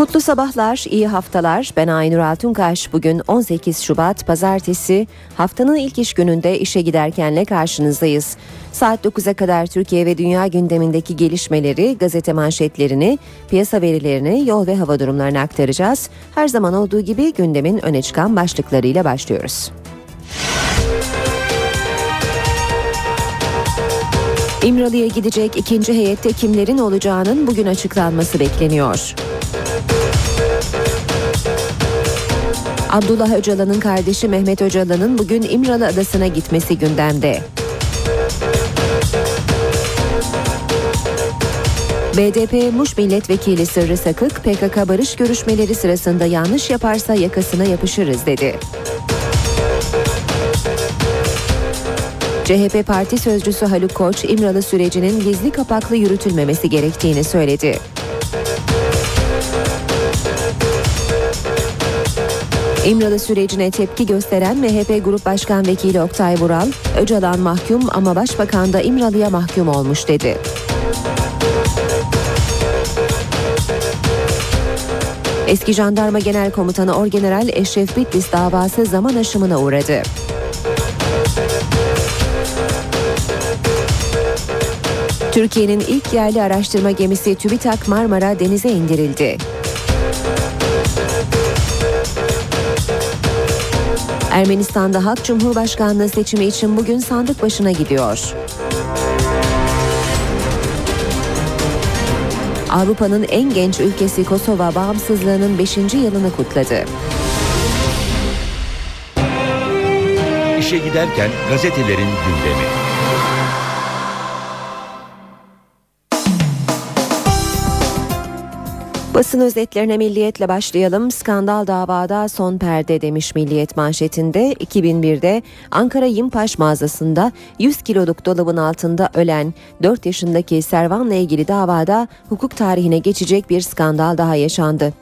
Mutlu sabahlar, iyi haftalar. Ben Aynur Altunkaş. Bugün 18 Şubat Pazartesi. Haftanın ilk iş gününde işe giderkenle karşınızdayız. Saat 9'a kadar Türkiye ve dünya gündemindeki gelişmeleri, gazete manşetlerini, piyasa verilerini, yol ve hava durumlarını aktaracağız. Her zaman olduğu gibi gündemin öne çıkan başlıklarıyla başlıyoruz. İmralı'ya gidecek ikinci heyette kimlerin olacağının bugün açıklanması bekleniyor. Abdullah Öcalan'ın kardeşi Mehmet Öcalan'ın bugün İmralı Adası'na gitmesi gündemde. BDP Muş Milletvekili Sırrı Sakık, PKK barış görüşmeleri sırasında yanlış yaparsa yakasına yapışırız dedi. CHP Parti Sözcüsü Haluk Koç, İmralı sürecinin gizli kapaklı yürütülmemesi gerektiğini söyledi. İmralı sürecine tepki gösteren MHP Grup Başkan Vekili Oktay Vural, Öcalan mahkum ama Başbakan da İmralı'ya mahkum olmuş dedi. Eski Jandarma Genel Komutanı Orgeneral Eşref Bitlis davası zaman aşımına uğradı. Türkiye'nin ilk yerli araştırma gemisi TÜBİTAK Marmara denize indirildi. Ermenistan'da Halk Cumhurbaşkanlığı seçimi için bugün sandık başına gidiyor. Avrupa'nın en genç ülkesi Kosova bağımsızlığının 5. yılını kutladı. İşe giderken gazetelerin gündemi. Basın özetlerine milliyetle başlayalım. Skandal davada son perde demiş milliyet manşetinde. 2001'de Ankara Yimpaş mağazasında 100 kiloluk dolabın altında ölen 4 yaşındaki Servan'la ilgili davada hukuk tarihine geçecek bir skandal daha yaşandı.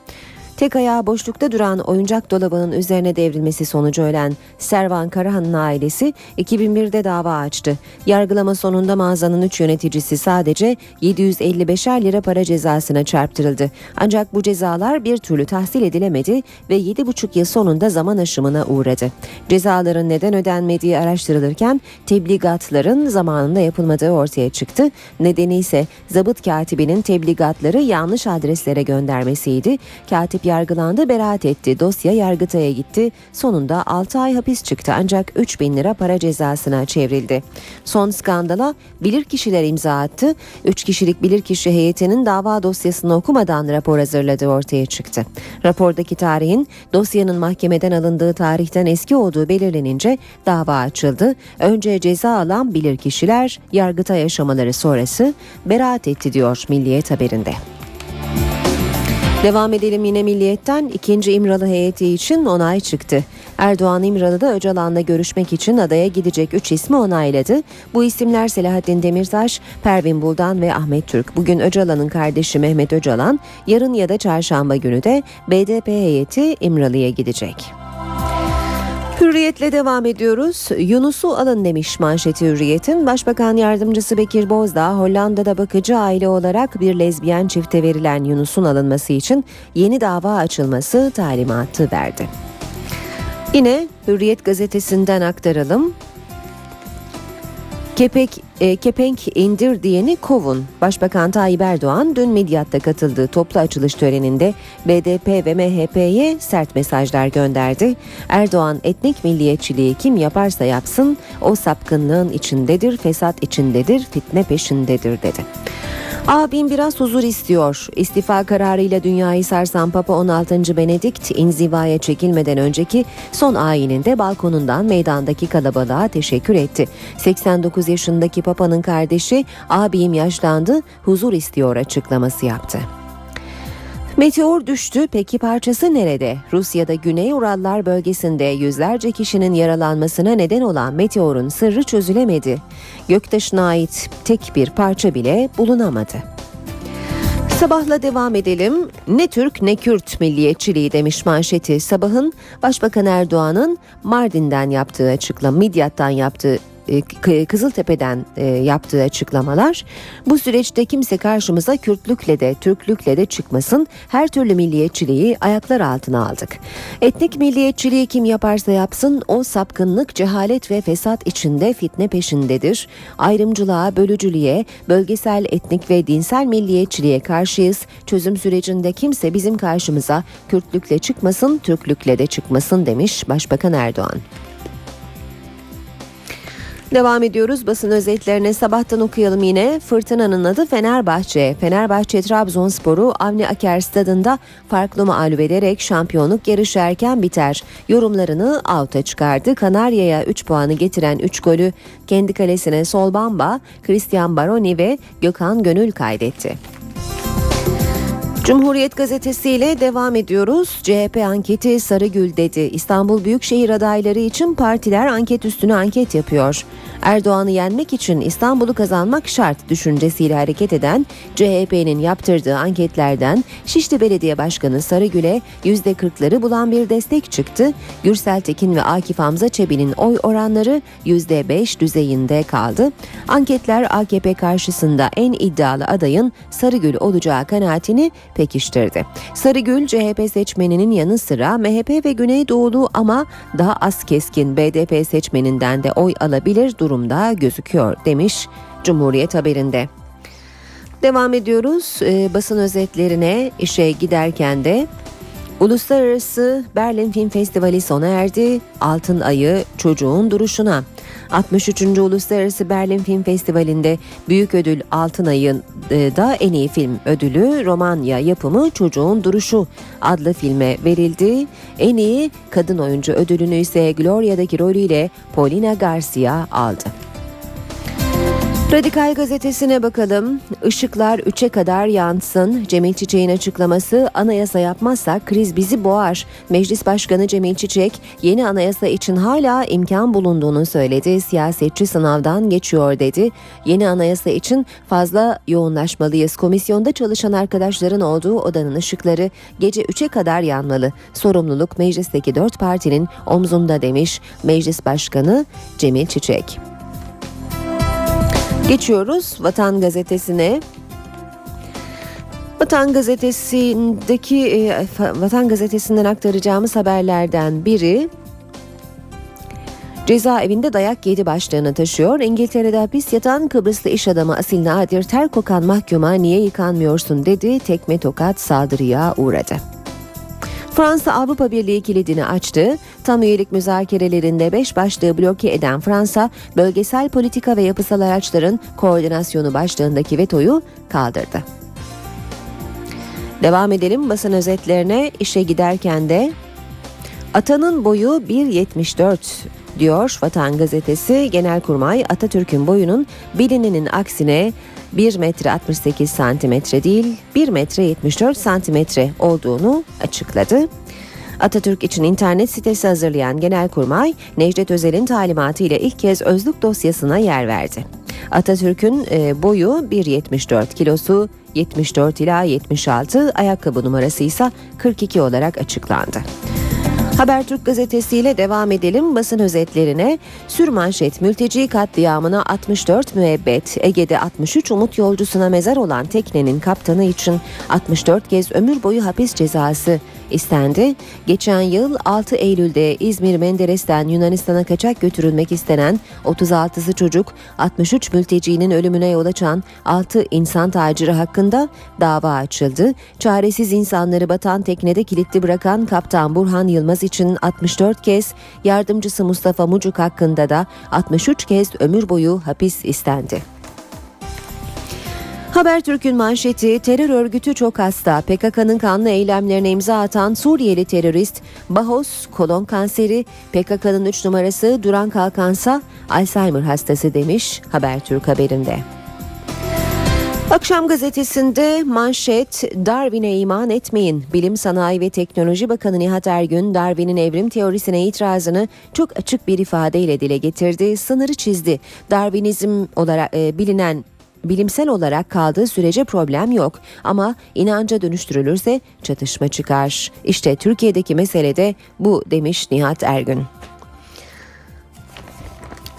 Tek ayağı boşlukta duran oyuncak dolabının üzerine devrilmesi sonucu ölen Servan Karahan'ın ailesi 2001'de dava açtı. Yargılama sonunda mağazanın 3 yöneticisi sadece 755'er lira para cezasına çarptırıldı. Ancak bu cezalar bir türlü tahsil edilemedi ve 7,5 yıl sonunda zaman aşımına uğradı. Cezaların neden ödenmediği araştırılırken tebligatların zamanında yapılmadığı ortaya çıktı. Nedeni ise zabıt katibinin tebligatları yanlış adreslere göndermesiydi. Katip yargılandı, beraat etti. Dosya Yargıtay'a gitti. Sonunda 6 ay hapis çıktı ancak 3 bin lira para cezasına çevrildi. Son skandala bilirkişiler imza attı. 3 kişilik bilirkişi heyetinin dava dosyasını okumadan rapor hazırladığı ortaya çıktı. Rapordaki tarihin dosyanın mahkemeden alındığı tarihten eski olduğu belirlenince dava açıldı. Önce ceza alan bilirkişiler Yargıtay aşamaları sonrası beraat etti diyor Milliyet haberinde. Devam edelim yine milliyetten ikinci İmralı heyeti için onay çıktı. Erdoğan İmralı'da Öcalan'la görüşmek için adaya gidecek 3 ismi onayladı. Bu isimler Selahattin Demirtaş, Pervin Buldan ve Ahmet Türk. Bugün Öcalan'ın kardeşi Mehmet Öcalan, yarın ya da çarşamba günü de BDP heyeti İmralı'ya gidecek. Hürriyetle devam ediyoruz. Yunus'u alın demiş manşeti Hürriyet'in. Başbakan Yardımcısı Bekir Bozdağ Hollanda'da bakıcı aile olarak bir lezbiyen çifte verilen Yunus'un alınması için yeni dava açılması talimatı verdi. Yine Hürriyet gazetesinden aktaralım. Kepek, e, kepenk indir diyeni kovun. Başbakan Tayyip Erdoğan dün Midyat'ta katıldığı toplu açılış töreninde BDP ve MHP'ye sert mesajlar gönderdi. Erdoğan etnik milliyetçiliği kim yaparsa yapsın o sapkınlığın içindedir, fesat içindedir, fitne peşindedir dedi. Abim biraz huzur istiyor. İstifa kararıyla dünyayı sarsan Papa 16. Benedikt inzivaya çekilmeden önceki son ayininde balkonundan meydandaki kalabalığa teşekkür etti. 89 yaşındaki Papa'nın kardeşi abim yaşlandı, huzur istiyor açıklaması yaptı. Meteor düştü peki parçası nerede? Rusya'da Güney Urallar bölgesinde yüzlerce kişinin yaralanmasına neden olan meteorun sırrı çözülemedi. Göktaşına ait tek bir parça bile bulunamadı. Sabahla devam edelim. Ne Türk ne Kürt milliyetçiliği demiş manşeti sabahın. Başbakan Erdoğan'ın Mardin'den yaptığı açıklama, Midyat'tan yaptığı Kızıltepe'den e, yaptığı açıklamalar bu süreçte kimse karşımıza Kürtlükle de Türklükle de çıkmasın her türlü milliyetçiliği ayaklar altına aldık. Etnik milliyetçiliği kim yaparsa yapsın o sapkınlık, cehalet ve fesat içinde fitne peşindedir. Ayrımcılığa, bölücülüğe, bölgesel etnik ve dinsel milliyetçiliğe karşıyız. Çözüm sürecinde kimse bizim karşımıza Kürtlükle çıkmasın, Türklükle de çıkmasın demiş Başbakan Erdoğan. Devam ediyoruz basın özetlerine sabahtan okuyalım yine. Fırtınanın adı Fenerbahçe. Fenerbahçe Trabzonspor'u Avni Aker stadında farklı mağlup ederek şampiyonluk yarışı erken biter. Yorumlarını out'a çıkardı. Kanarya'ya 3 puanı getiren 3 golü kendi kalesine Solbamba, Christian Baroni ve Gökhan Gönül kaydetti. Cumhuriyet Gazetesi ile devam ediyoruz. CHP anketi Sarıgül dedi. İstanbul Büyükşehir adayları için partiler anket üstüne anket yapıyor. Erdoğan'ı yenmek için İstanbul'u kazanmak şart düşüncesiyle hareket eden CHP'nin yaptırdığı anketlerden Şişli Belediye Başkanı Sarıgül'e %40'ları bulan bir destek çıktı. Gürsel Tekin ve Akif Hamza Çebi'nin oy oranları %5 düzeyinde kaldı. Anketler AKP karşısında en iddialı adayın Sarıgül olacağı kanaatini pekiştirdi. Sarıgül CHP seçmeninin yanı sıra MHP ve Güneydoğulu ama daha az keskin BDP seçmeninden de oy alabilir durumda gözüküyor demiş Cumhuriyet haberinde. Devam ediyoruz e, basın özetlerine işe giderken de Uluslararası Berlin Film Festivali sona erdi. Altın Ayı çocuğun duruşuna. 63. Uluslararası Berlin Film Festivali'nde büyük ödül Altın Ay'ın e, da en iyi film ödülü Romanya yapımı Çocuğun Duruşu adlı filme verildi. En iyi kadın oyuncu ödülünü ise Gloria'daki rolüyle Paulina Garcia aldı. Radikal gazetesine bakalım. Işıklar 3'e kadar yansın. Cemil Çiçek'in açıklaması anayasa yapmazsak kriz bizi boğar. Meclis Başkanı Cemil Çiçek yeni anayasa için hala imkan bulunduğunu söyledi. Siyasetçi sınavdan geçiyor dedi. Yeni anayasa için fazla yoğunlaşmalıyız. Komisyonda çalışan arkadaşların olduğu odanın ışıkları gece 3'e kadar yanmalı. Sorumluluk meclisteki dört partinin omzunda demiş Meclis Başkanı Cemil Çiçek. Geçiyoruz Vatan Gazetesi'ne. Vatan Gazetesi'ndeki e, Vatan Gazetesi'nden aktaracağımız haberlerden biri cezaevinde dayak yedi başlığını taşıyor. İngiltere'de hapis yatan Kıbrıslı iş adamı Asil Nadir ter kokan mahkuma niye yıkanmıyorsun dedi tekme tokat saldırıya uğradı. Fransa Avrupa Birliği kilidini açtı. Tam üyelik müzakerelerinde 5 başlığı bloke eden Fransa, bölgesel politika ve yapısal araçların koordinasyonu başlığındaki vetoyu kaldırdı. Devam edelim basın özetlerine işe giderken de Atanın boyu 1.74 diyor Vatan Gazetesi. Genelkurmay Atatürk'ün boyunun bilinenin aksine 1 metre 68 santimetre değil 1 metre 74 santimetre olduğunu açıkladı. Atatürk için internet sitesi hazırlayan Genelkurmay, Necdet Özel'in talimatı ile ilk kez özlük dosyasına yer verdi. Atatürk'ün e, boyu 1.74 kilosu 74 ila 76 ayakkabı numarası ise 42 olarak açıklandı. Habertürk gazetesiyle devam edelim. Basın özetlerine. Sürmanşet mülteci katliamına 64 müebbet, Ege'de 63 umut yolcusuna mezar olan teknenin kaptanı için 64 kez ömür boyu hapis cezası istendi. Geçen yıl 6 Eylül'de İzmir Menderes'ten Yunanistan'a kaçak götürülmek istenen 36'sı çocuk 63 mültecinin ölümüne yol açan 6 insan taciri hakkında dava açıldı. Çaresiz insanları batan teknede kilitli bırakan kaptan Burhan Yılmaz için 64 kez, yardımcısı Mustafa Mucuk hakkında da 63 kez ömür boyu hapis istendi. Habertürk'ün manşeti terör örgütü çok hasta. PKK'nın kanlı eylemlerine imza atan Suriyeli terörist Bahos kolon kanseri, PKK'nın 3 numarası Duran Kalkansa Alzheimer hastası demiş Habertürk haberinde. Akşam gazetesinde manşet Darwin'e iman etmeyin. Bilim Sanayi ve Teknoloji Bakanı Nihat Ergün Darwin'in evrim teorisine itirazını çok açık bir ifadeyle dile getirdi. Sınırı çizdi. Darwinizm olarak e, bilinen bilimsel olarak kaldığı sürece problem yok ama inanca dönüştürülürse çatışma çıkar. İşte Türkiye'deki mesele de bu demiş Nihat Ergün.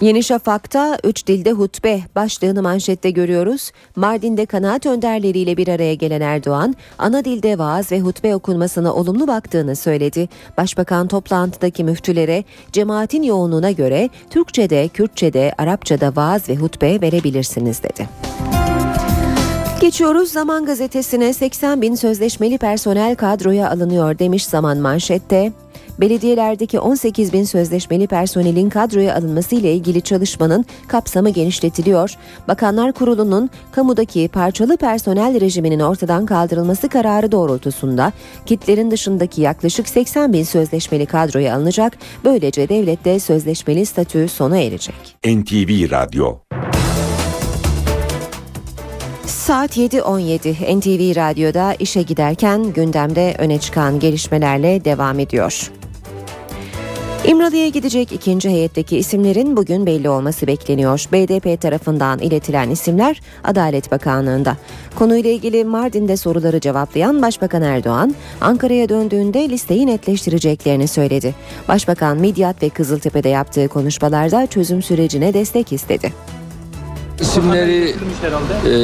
Yeni Şafak'ta 3 dilde hutbe başlığını manşette görüyoruz. Mardin'de kanaat önderleriyle bir araya gelen Erdoğan, ana dilde vaaz ve hutbe okunmasına olumlu baktığını söyledi. Başbakan toplantıdaki müftülere cemaatin yoğunluğuna göre Türkçe'de, Kürtçe'de, Arapça'da vaaz ve hutbe verebilirsiniz dedi. Geçiyoruz Zaman Gazetesi'ne 80 bin sözleşmeli personel kadroya alınıyor demiş Zaman manşette. Belediyelerdeki 18 bin sözleşmeli personelin kadroya alınması ile ilgili çalışmanın kapsamı genişletiliyor. Bakanlar Kurulu'nun kamudaki parçalı personel rejiminin ortadan kaldırılması kararı doğrultusunda kitlerin dışındaki yaklaşık 80 bin sözleşmeli kadroya alınacak. Böylece devlette sözleşmeli statü sona erecek. NTV Radyo Saat 7.17 NTV Radyo'da işe giderken gündemde öne çıkan gelişmelerle devam ediyor. İmralı'ya gidecek ikinci heyetteki isimlerin bugün belli olması bekleniyor. BDP tarafından iletilen isimler Adalet Bakanlığı'nda. Konuyla ilgili Mardin'de soruları cevaplayan Başbakan Erdoğan, Ankara'ya döndüğünde listeyi netleştireceklerini söyledi. Başbakan Midyat ve Kızıltepe'de yaptığı konuşmalarda çözüm sürecine destek istedi. İsimleri e,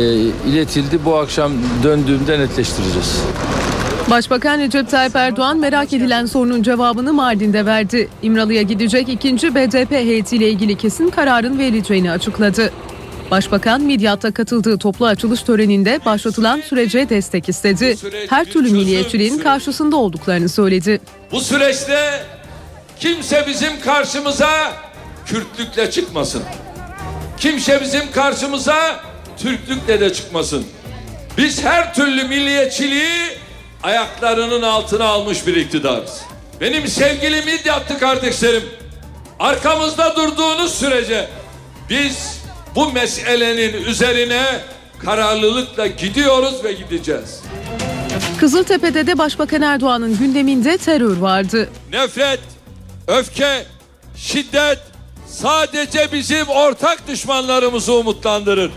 iletildi. Bu akşam döndüğümde netleştireceğiz. Başbakan Recep Tayyip Erdoğan merak edilen sorunun cevabını Mardin'de verdi. İmralı'ya gidecek ikinci BDP heyetiyle ilgili kesin kararın verileceğini açıkladı. Başbakan Midyat'ta katıldığı toplu açılış töreninde başlatılan sürece destek istedi. Her türlü milliyetçiliğin karşısında olduklarını söyledi. Bu süreçte kimse bizim karşımıza Kürtlükle çıkmasın. Kimse bizim karşımıza Türklükle de çıkmasın. Biz her türlü milliyetçiliği ayaklarının altına almış bir iktidarız. Benim sevgili Midyatlı kardeşlerim, arkamızda durduğunuz sürece biz bu meselenin üzerine kararlılıkla gidiyoruz ve gideceğiz. Kızıltepe'de de Başbakan Erdoğan'ın gündeminde terör vardı. Nefret, öfke, şiddet sadece bizim ortak düşmanlarımızı umutlandırır.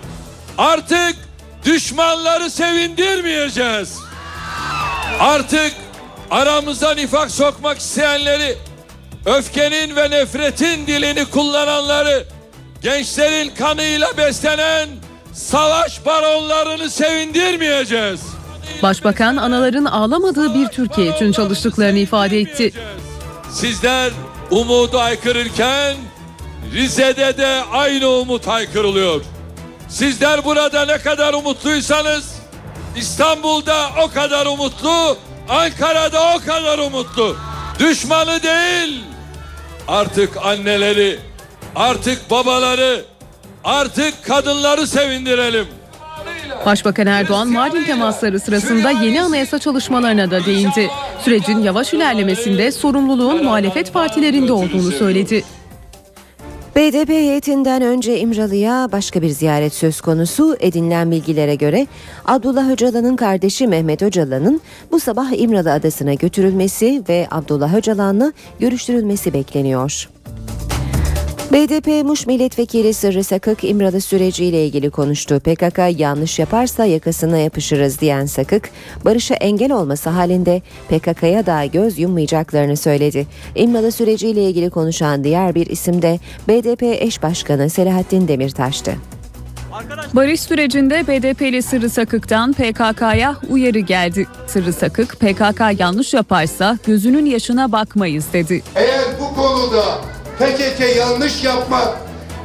Artık düşmanları sevindirmeyeceğiz. Artık aramıza nifak sokmak isteyenleri, öfkenin ve nefretin dilini kullananları, gençlerin kanıyla beslenen savaş baronlarını sevindirmeyeceğiz. Başbakan anaların ağlamadığı bir Türkiye için çalıştıklarını ifade etti. Sizler umudu aykırırken Rize'de de aynı umut haykırılıyor. Sizler burada ne kadar umutluysanız İstanbul'da o kadar umutlu, Ankara'da o kadar umutlu. Düşmanı değil, artık anneleri, artık babaları, artık kadınları sevindirelim. Başbakan Erdoğan Mardin temasları sırasında yeni anayasa çalışmalarına da değindi. Sürecin yavaş ilerlemesinde sorumluluğun muhalefet partilerinde olduğunu söyledi. BDP heyetinden önce İmralı'ya başka bir ziyaret söz konusu edinilen bilgilere göre Abdullah Öcalan'ın kardeşi Mehmet Öcalan'ın bu sabah İmralı adasına götürülmesi ve Abdullah Öcalan'la görüştürülmesi bekleniyor. BDP Muş Milletvekili Sırrı Sakık İmralı süreciyle ilgili konuştu. PKK yanlış yaparsa yakasına yapışırız diyen Sakık, barışa engel olması halinde PKK'ya da göz yummayacaklarını söyledi. İmralı süreciyle ilgili konuşan diğer bir isim de BDP eş başkanı Selahattin Demirtaş'tı. Barış sürecinde BDP'li Sırrı Sakık'tan PKK'ya uyarı geldi. Sırrı Sakık, PKK yanlış yaparsa gözünün yaşına bakmayız dedi. Eğer bu konuda PKK yanlış yapmak,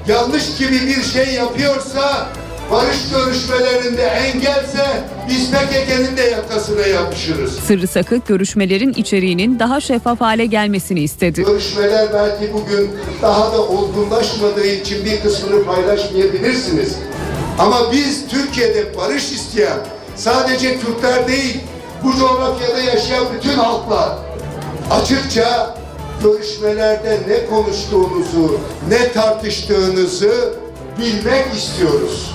yanlış gibi bir şey yapıyorsa, barış görüşmelerinde engelse biz PKK'nın de yakasına yapışırız. Sırrı Sakık görüşmelerin içeriğinin daha şeffaf hale gelmesini istedi. Görüşmeler belki bugün daha da olgunlaşmadığı için bir kısmını paylaşmayabilirsiniz. Ama biz Türkiye'de barış isteyen sadece Kürtler değil, bu coğrafyada yaşayan bütün halklar açıkça görüşmelerde ne konuştuğunuzu, ne tartıştığınızı bilmek istiyoruz.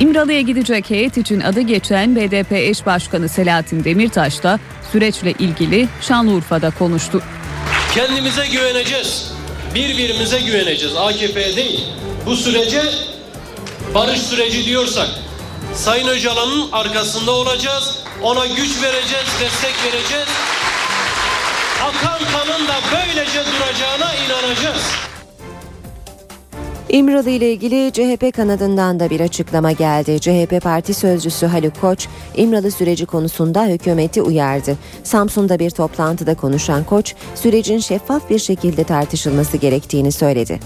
İmralı'ya gidecek heyet için adı geçen BDP eş başkanı Selahattin Demirtaş da süreçle ilgili Şanlıurfa'da konuştu. Kendimize güveneceğiz. Birbirimize güveneceğiz. AKP'ye değil. Bu sürece barış süreci diyorsak, Sayın Öcalan'ın arkasında olacağız. Ona güç vereceğiz, destek vereceğiz. Akan kanın da böylece duracağına inanacağız. İmralı ile ilgili CHP kanadından da bir açıklama geldi. CHP Parti Sözcüsü Haluk Koç, İmralı süreci konusunda hükümeti uyardı. Samsun'da bir toplantıda konuşan Koç, sürecin şeffaf bir şekilde tartışılması gerektiğini söyledi.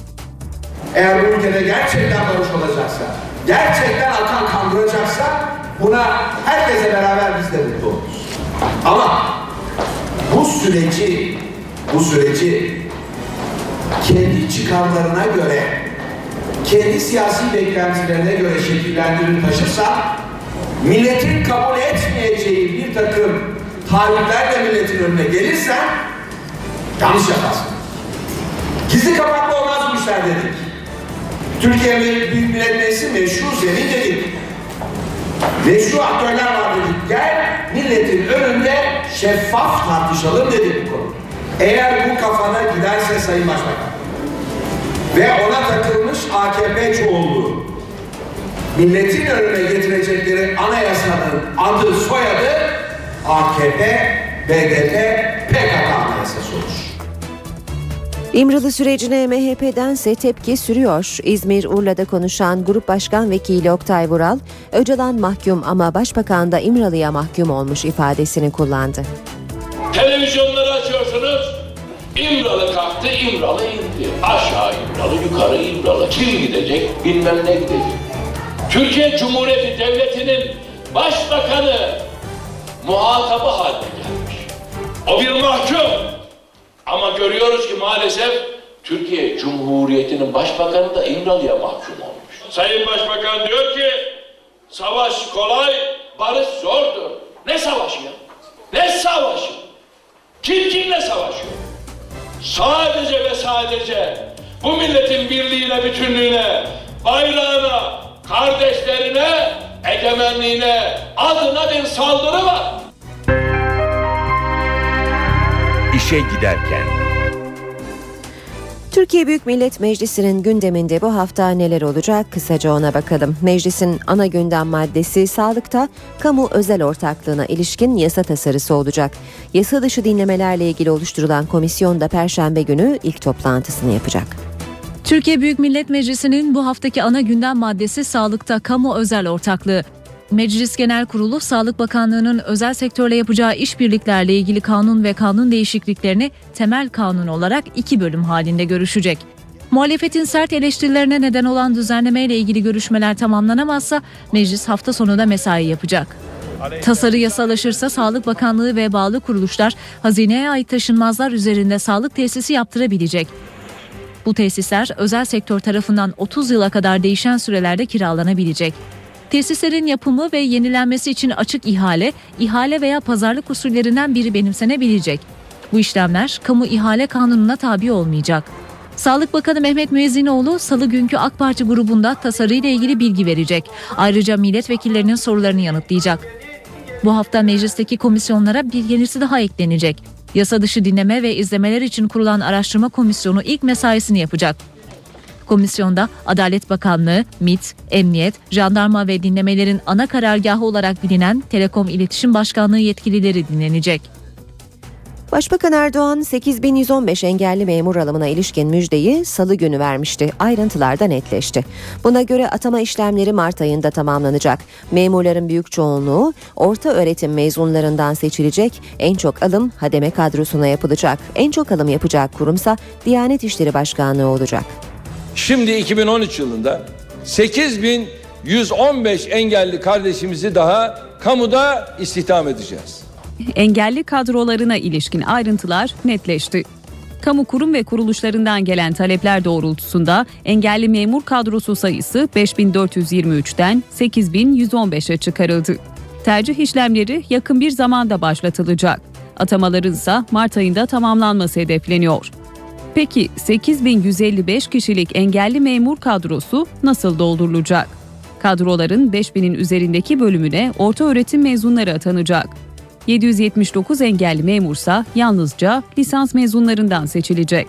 Eğer bu ülkede gerçekten barış olacaksa, gerçekten akan kandıracaksa buna herkese beraber biz de mutlu oluruz. Ama bu süreci, bu süreci kendi çıkarlarına göre, kendi siyasi beklentilerine göre şekillendirir taşırsa milletin kabul etmeyeceği bir takım taahhütlerle milletin önüne gelirsen yanlış yaparsın. Gizli kapaklı olmaz bu işler dedik. Türkiye Büyük Millet Meclisi meşru zemin dedik. Meşru aktörler var dedik. Gel milletin önünde şeffaf tartışalım dedik bu konu. Eğer bu kafana giderse Sayın Başbakan ve ona takılmış AKP çoğunluğu milletin önüne getirecekleri anayasanın adı soyadı AKP, BDP, PKK anayasası olur. İmralı sürecine MHP'dense tepki sürüyor. İzmir Urla'da konuşan Grup Başkan Vekili Oktay Vural, Öcalan mahkum ama Başbakan da İmralı'ya mahkum olmuş ifadesini kullandı. Televizyonları açıyorsunuz. İmralı kalktı, İmralı indi. Aşağı İmralı, yukarı İmralı. Kim gidecek, bilmem ne gidecek. Türkiye Cumhuriyeti Devleti'nin başbakanı muhatabı haline gelmiş. O bir mahkum. Ama görüyoruz ki maalesef Türkiye Cumhuriyeti'nin başbakanı da İmralı'ya mahkum olmuş. Sayın Başbakan diyor ki savaş kolay, barış zordur. Ne savaşı ya? Ne savaşı? Kim kimle savaşıyor? Sadece ve sadece bu milletin birliğine, bütünlüğüne, bayrağına, kardeşlerine, egemenliğine, adına bir saldırı var. İşe giderken Türkiye Büyük Millet Meclisi'nin gündeminde bu hafta neler olacak kısaca ona bakalım. Meclisin ana gündem maddesi sağlıkta kamu özel ortaklığına ilişkin yasa tasarısı olacak. Yasa dışı dinlemelerle ilgili oluşturulan komisyon da perşembe günü ilk toplantısını yapacak. Türkiye Büyük Millet Meclisi'nin bu haftaki ana gündem maddesi sağlıkta kamu özel ortaklığı. Meclis Genel Kurulu Sağlık Bakanlığı'nın özel sektörle yapacağı işbirliklerle ilgili kanun ve kanun değişikliklerini temel kanun olarak iki bölüm halinde görüşecek. Muhalefetin sert eleştirilerine neden olan düzenlemeyle ilgili görüşmeler tamamlanamazsa meclis hafta sonu da mesai yapacak. Tasarı yasalaşırsa Sağlık Bakanlığı ve bağlı kuruluşlar hazineye ait taşınmazlar üzerinde sağlık tesisi yaptırabilecek. Bu tesisler özel sektör tarafından 30 yıla kadar değişen sürelerde kiralanabilecek. Tesislerin yapımı ve yenilenmesi için açık ihale, ihale veya pazarlık usullerinden biri benimsenebilecek. Bu işlemler kamu ihale kanununa tabi olmayacak. Sağlık Bakanı Mehmet Müezzinoğlu salı günkü AK Parti grubunda tasarıyla ilgili bilgi verecek. Ayrıca milletvekillerinin sorularını yanıtlayacak. Bu hafta meclisteki komisyonlara bir yenisi daha eklenecek. Yasa dışı dinleme ve izlemeler için kurulan araştırma komisyonu ilk mesaisini yapacak. Komisyonda Adalet Bakanlığı, MİT, Emniyet, Jandarma ve dinlemelerin ana karargahı olarak bilinen Telekom İletişim Başkanlığı yetkilileri dinlenecek. Başbakan Erdoğan 8115 engelli memur alımına ilişkin müjdeyi salı günü vermişti. Ayrıntılar da netleşti. Buna göre atama işlemleri Mart ayında tamamlanacak. Memurların büyük çoğunluğu orta öğretim mezunlarından seçilecek. En çok alım hademe kadrosuna yapılacak. En çok alım yapacak kurumsa Diyanet İşleri Başkanlığı olacak. Şimdi 2013 yılında 8115 engelli kardeşimizi daha kamuda istihdam edeceğiz. Engelli kadrolarına ilişkin ayrıntılar netleşti. Kamu kurum ve kuruluşlarından gelen talepler doğrultusunda engelli memur kadrosu sayısı 5423'ten 8115'e çıkarıldı. Tercih işlemleri yakın bir zamanda başlatılacak. Atamaların ise Mart ayında tamamlanması hedefleniyor. Peki 8155 kişilik engelli memur kadrosu nasıl doldurulacak? Kadroların 5000'in üzerindeki bölümüne orta öğretim mezunları atanacak. 779 engelli memursa yalnızca lisans mezunlarından seçilecek.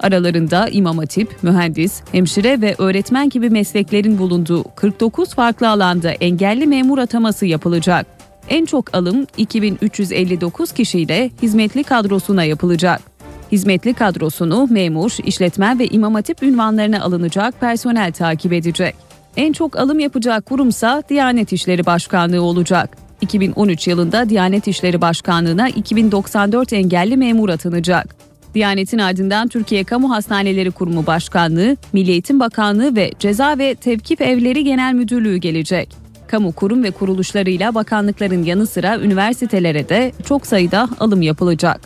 Aralarında imam hatip, mühendis, hemşire ve öğretmen gibi mesleklerin bulunduğu 49 farklı alanda engelli memur ataması yapılacak. En çok alım 2359 kişiyle hizmetli kadrosuna yapılacak. Hizmetli kadrosunu memur, işletmen ve imam hatip ünvanlarına alınacak personel takip edecek. En çok alım yapacak kurumsa Diyanet İşleri Başkanlığı olacak. 2013 yılında Diyanet İşleri Başkanlığı'na 2094 engelli memur atanacak. Diyanet'in ardından Türkiye Kamu Hastaneleri Kurumu Başkanlığı, Milli Eğitim Bakanlığı ve Ceza ve Tevkif Evleri Genel Müdürlüğü gelecek. Kamu kurum ve kuruluşlarıyla bakanlıkların yanı sıra üniversitelere de çok sayıda alım yapılacak.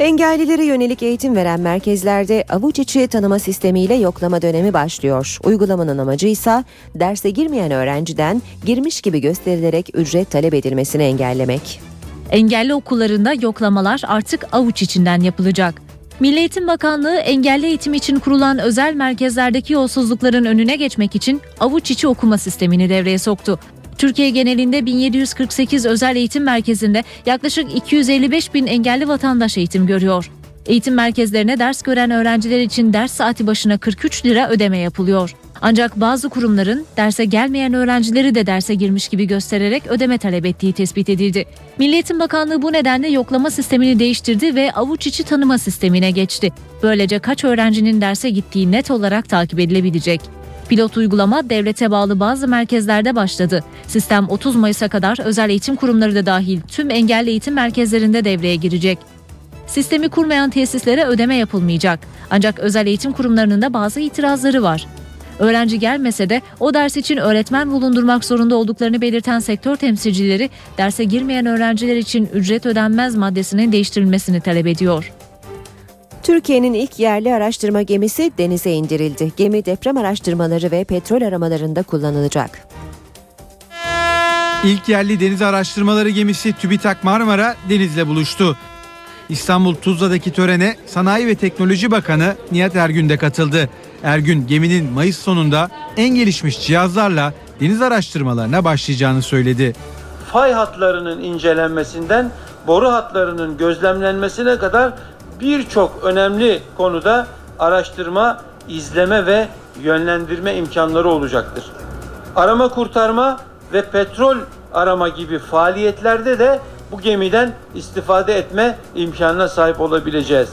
Engellilere yönelik eğitim veren merkezlerde avuç içi tanıma sistemiyle yoklama dönemi başlıyor. Uygulamanın amacı ise derse girmeyen öğrenciden girmiş gibi gösterilerek ücret talep edilmesini engellemek. Engelli okullarında yoklamalar artık avuç içinden yapılacak. Milli Eğitim Bakanlığı engelli eğitim için kurulan özel merkezlerdeki yolsuzlukların önüne geçmek için avuç içi okuma sistemini devreye soktu. Türkiye genelinde 1748 özel eğitim merkezinde yaklaşık 255 bin engelli vatandaş eğitim görüyor. Eğitim merkezlerine ders gören öğrenciler için ders saati başına 43 lira ödeme yapılıyor. Ancak bazı kurumların derse gelmeyen öğrencileri de derse girmiş gibi göstererek ödeme talep ettiği tespit edildi. Milli Eğitim Bakanlığı bu nedenle yoklama sistemini değiştirdi ve avuç içi tanıma sistemine geçti. Böylece kaç öğrencinin derse gittiği net olarak takip edilebilecek. Pilot uygulama devlete bağlı bazı merkezlerde başladı. Sistem 30 Mayıs'a kadar özel eğitim kurumları da dahil tüm engelli eğitim merkezlerinde devreye girecek. Sistemi kurmayan tesislere ödeme yapılmayacak. Ancak özel eğitim kurumlarının da bazı itirazları var. Öğrenci gelmese de o ders için öğretmen bulundurmak zorunda olduklarını belirten sektör temsilcileri derse girmeyen öğrenciler için ücret ödenmez maddesinin değiştirilmesini talep ediyor. Türkiye'nin ilk yerli araştırma gemisi denize indirildi. Gemi deprem araştırmaları ve petrol aramalarında kullanılacak. İlk yerli deniz araştırmaları gemisi TÜBİTAK Marmara denizle buluştu. İstanbul Tuzla'daki törene Sanayi ve Teknoloji Bakanı Nihat Ergün de katıldı. Ergün geminin Mayıs sonunda en gelişmiş cihazlarla deniz araştırmalarına başlayacağını söyledi. Fay hatlarının incelenmesinden boru hatlarının gözlemlenmesine kadar birçok önemli konuda araştırma, izleme ve yönlendirme imkanları olacaktır. Arama kurtarma ve petrol arama gibi faaliyetlerde de bu gemiden istifade etme imkanına sahip olabileceğiz.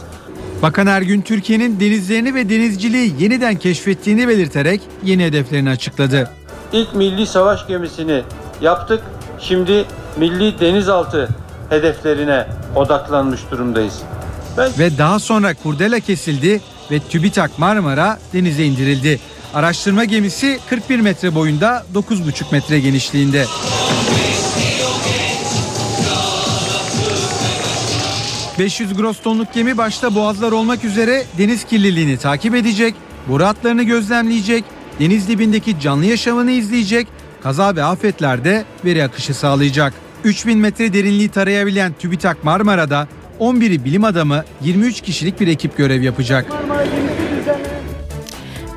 Bakan Ergün Türkiye'nin denizlerini ve denizciliği yeniden keşfettiğini belirterek yeni hedeflerini açıkladı. İlk milli savaş gemisini yaptık. Şimdi milli denizaltı hedeflerine odaklanmış durumdayız. Ben... Ve daha sonra kurdela kesildi ve TÜBİTAK Marmara denize indirildi. Araştırma gemisi 41 metre boyunda 9,5 metre genişliğinde. ...500 gross tonluk gemi başta boğazlar olmak üzere deniz kirliliğini takip edecek, boru hatlarını gözlemleyecek, deniz dibindeki canlı yaşamını izleyecek, kaza ve afetlerde veri akışı sağlayacak. 3000 metre derinliği tarayabilen TÜBİTAK Marmara'da 11'i bilim adamı 23 kişilik bir ekip görev yapacak.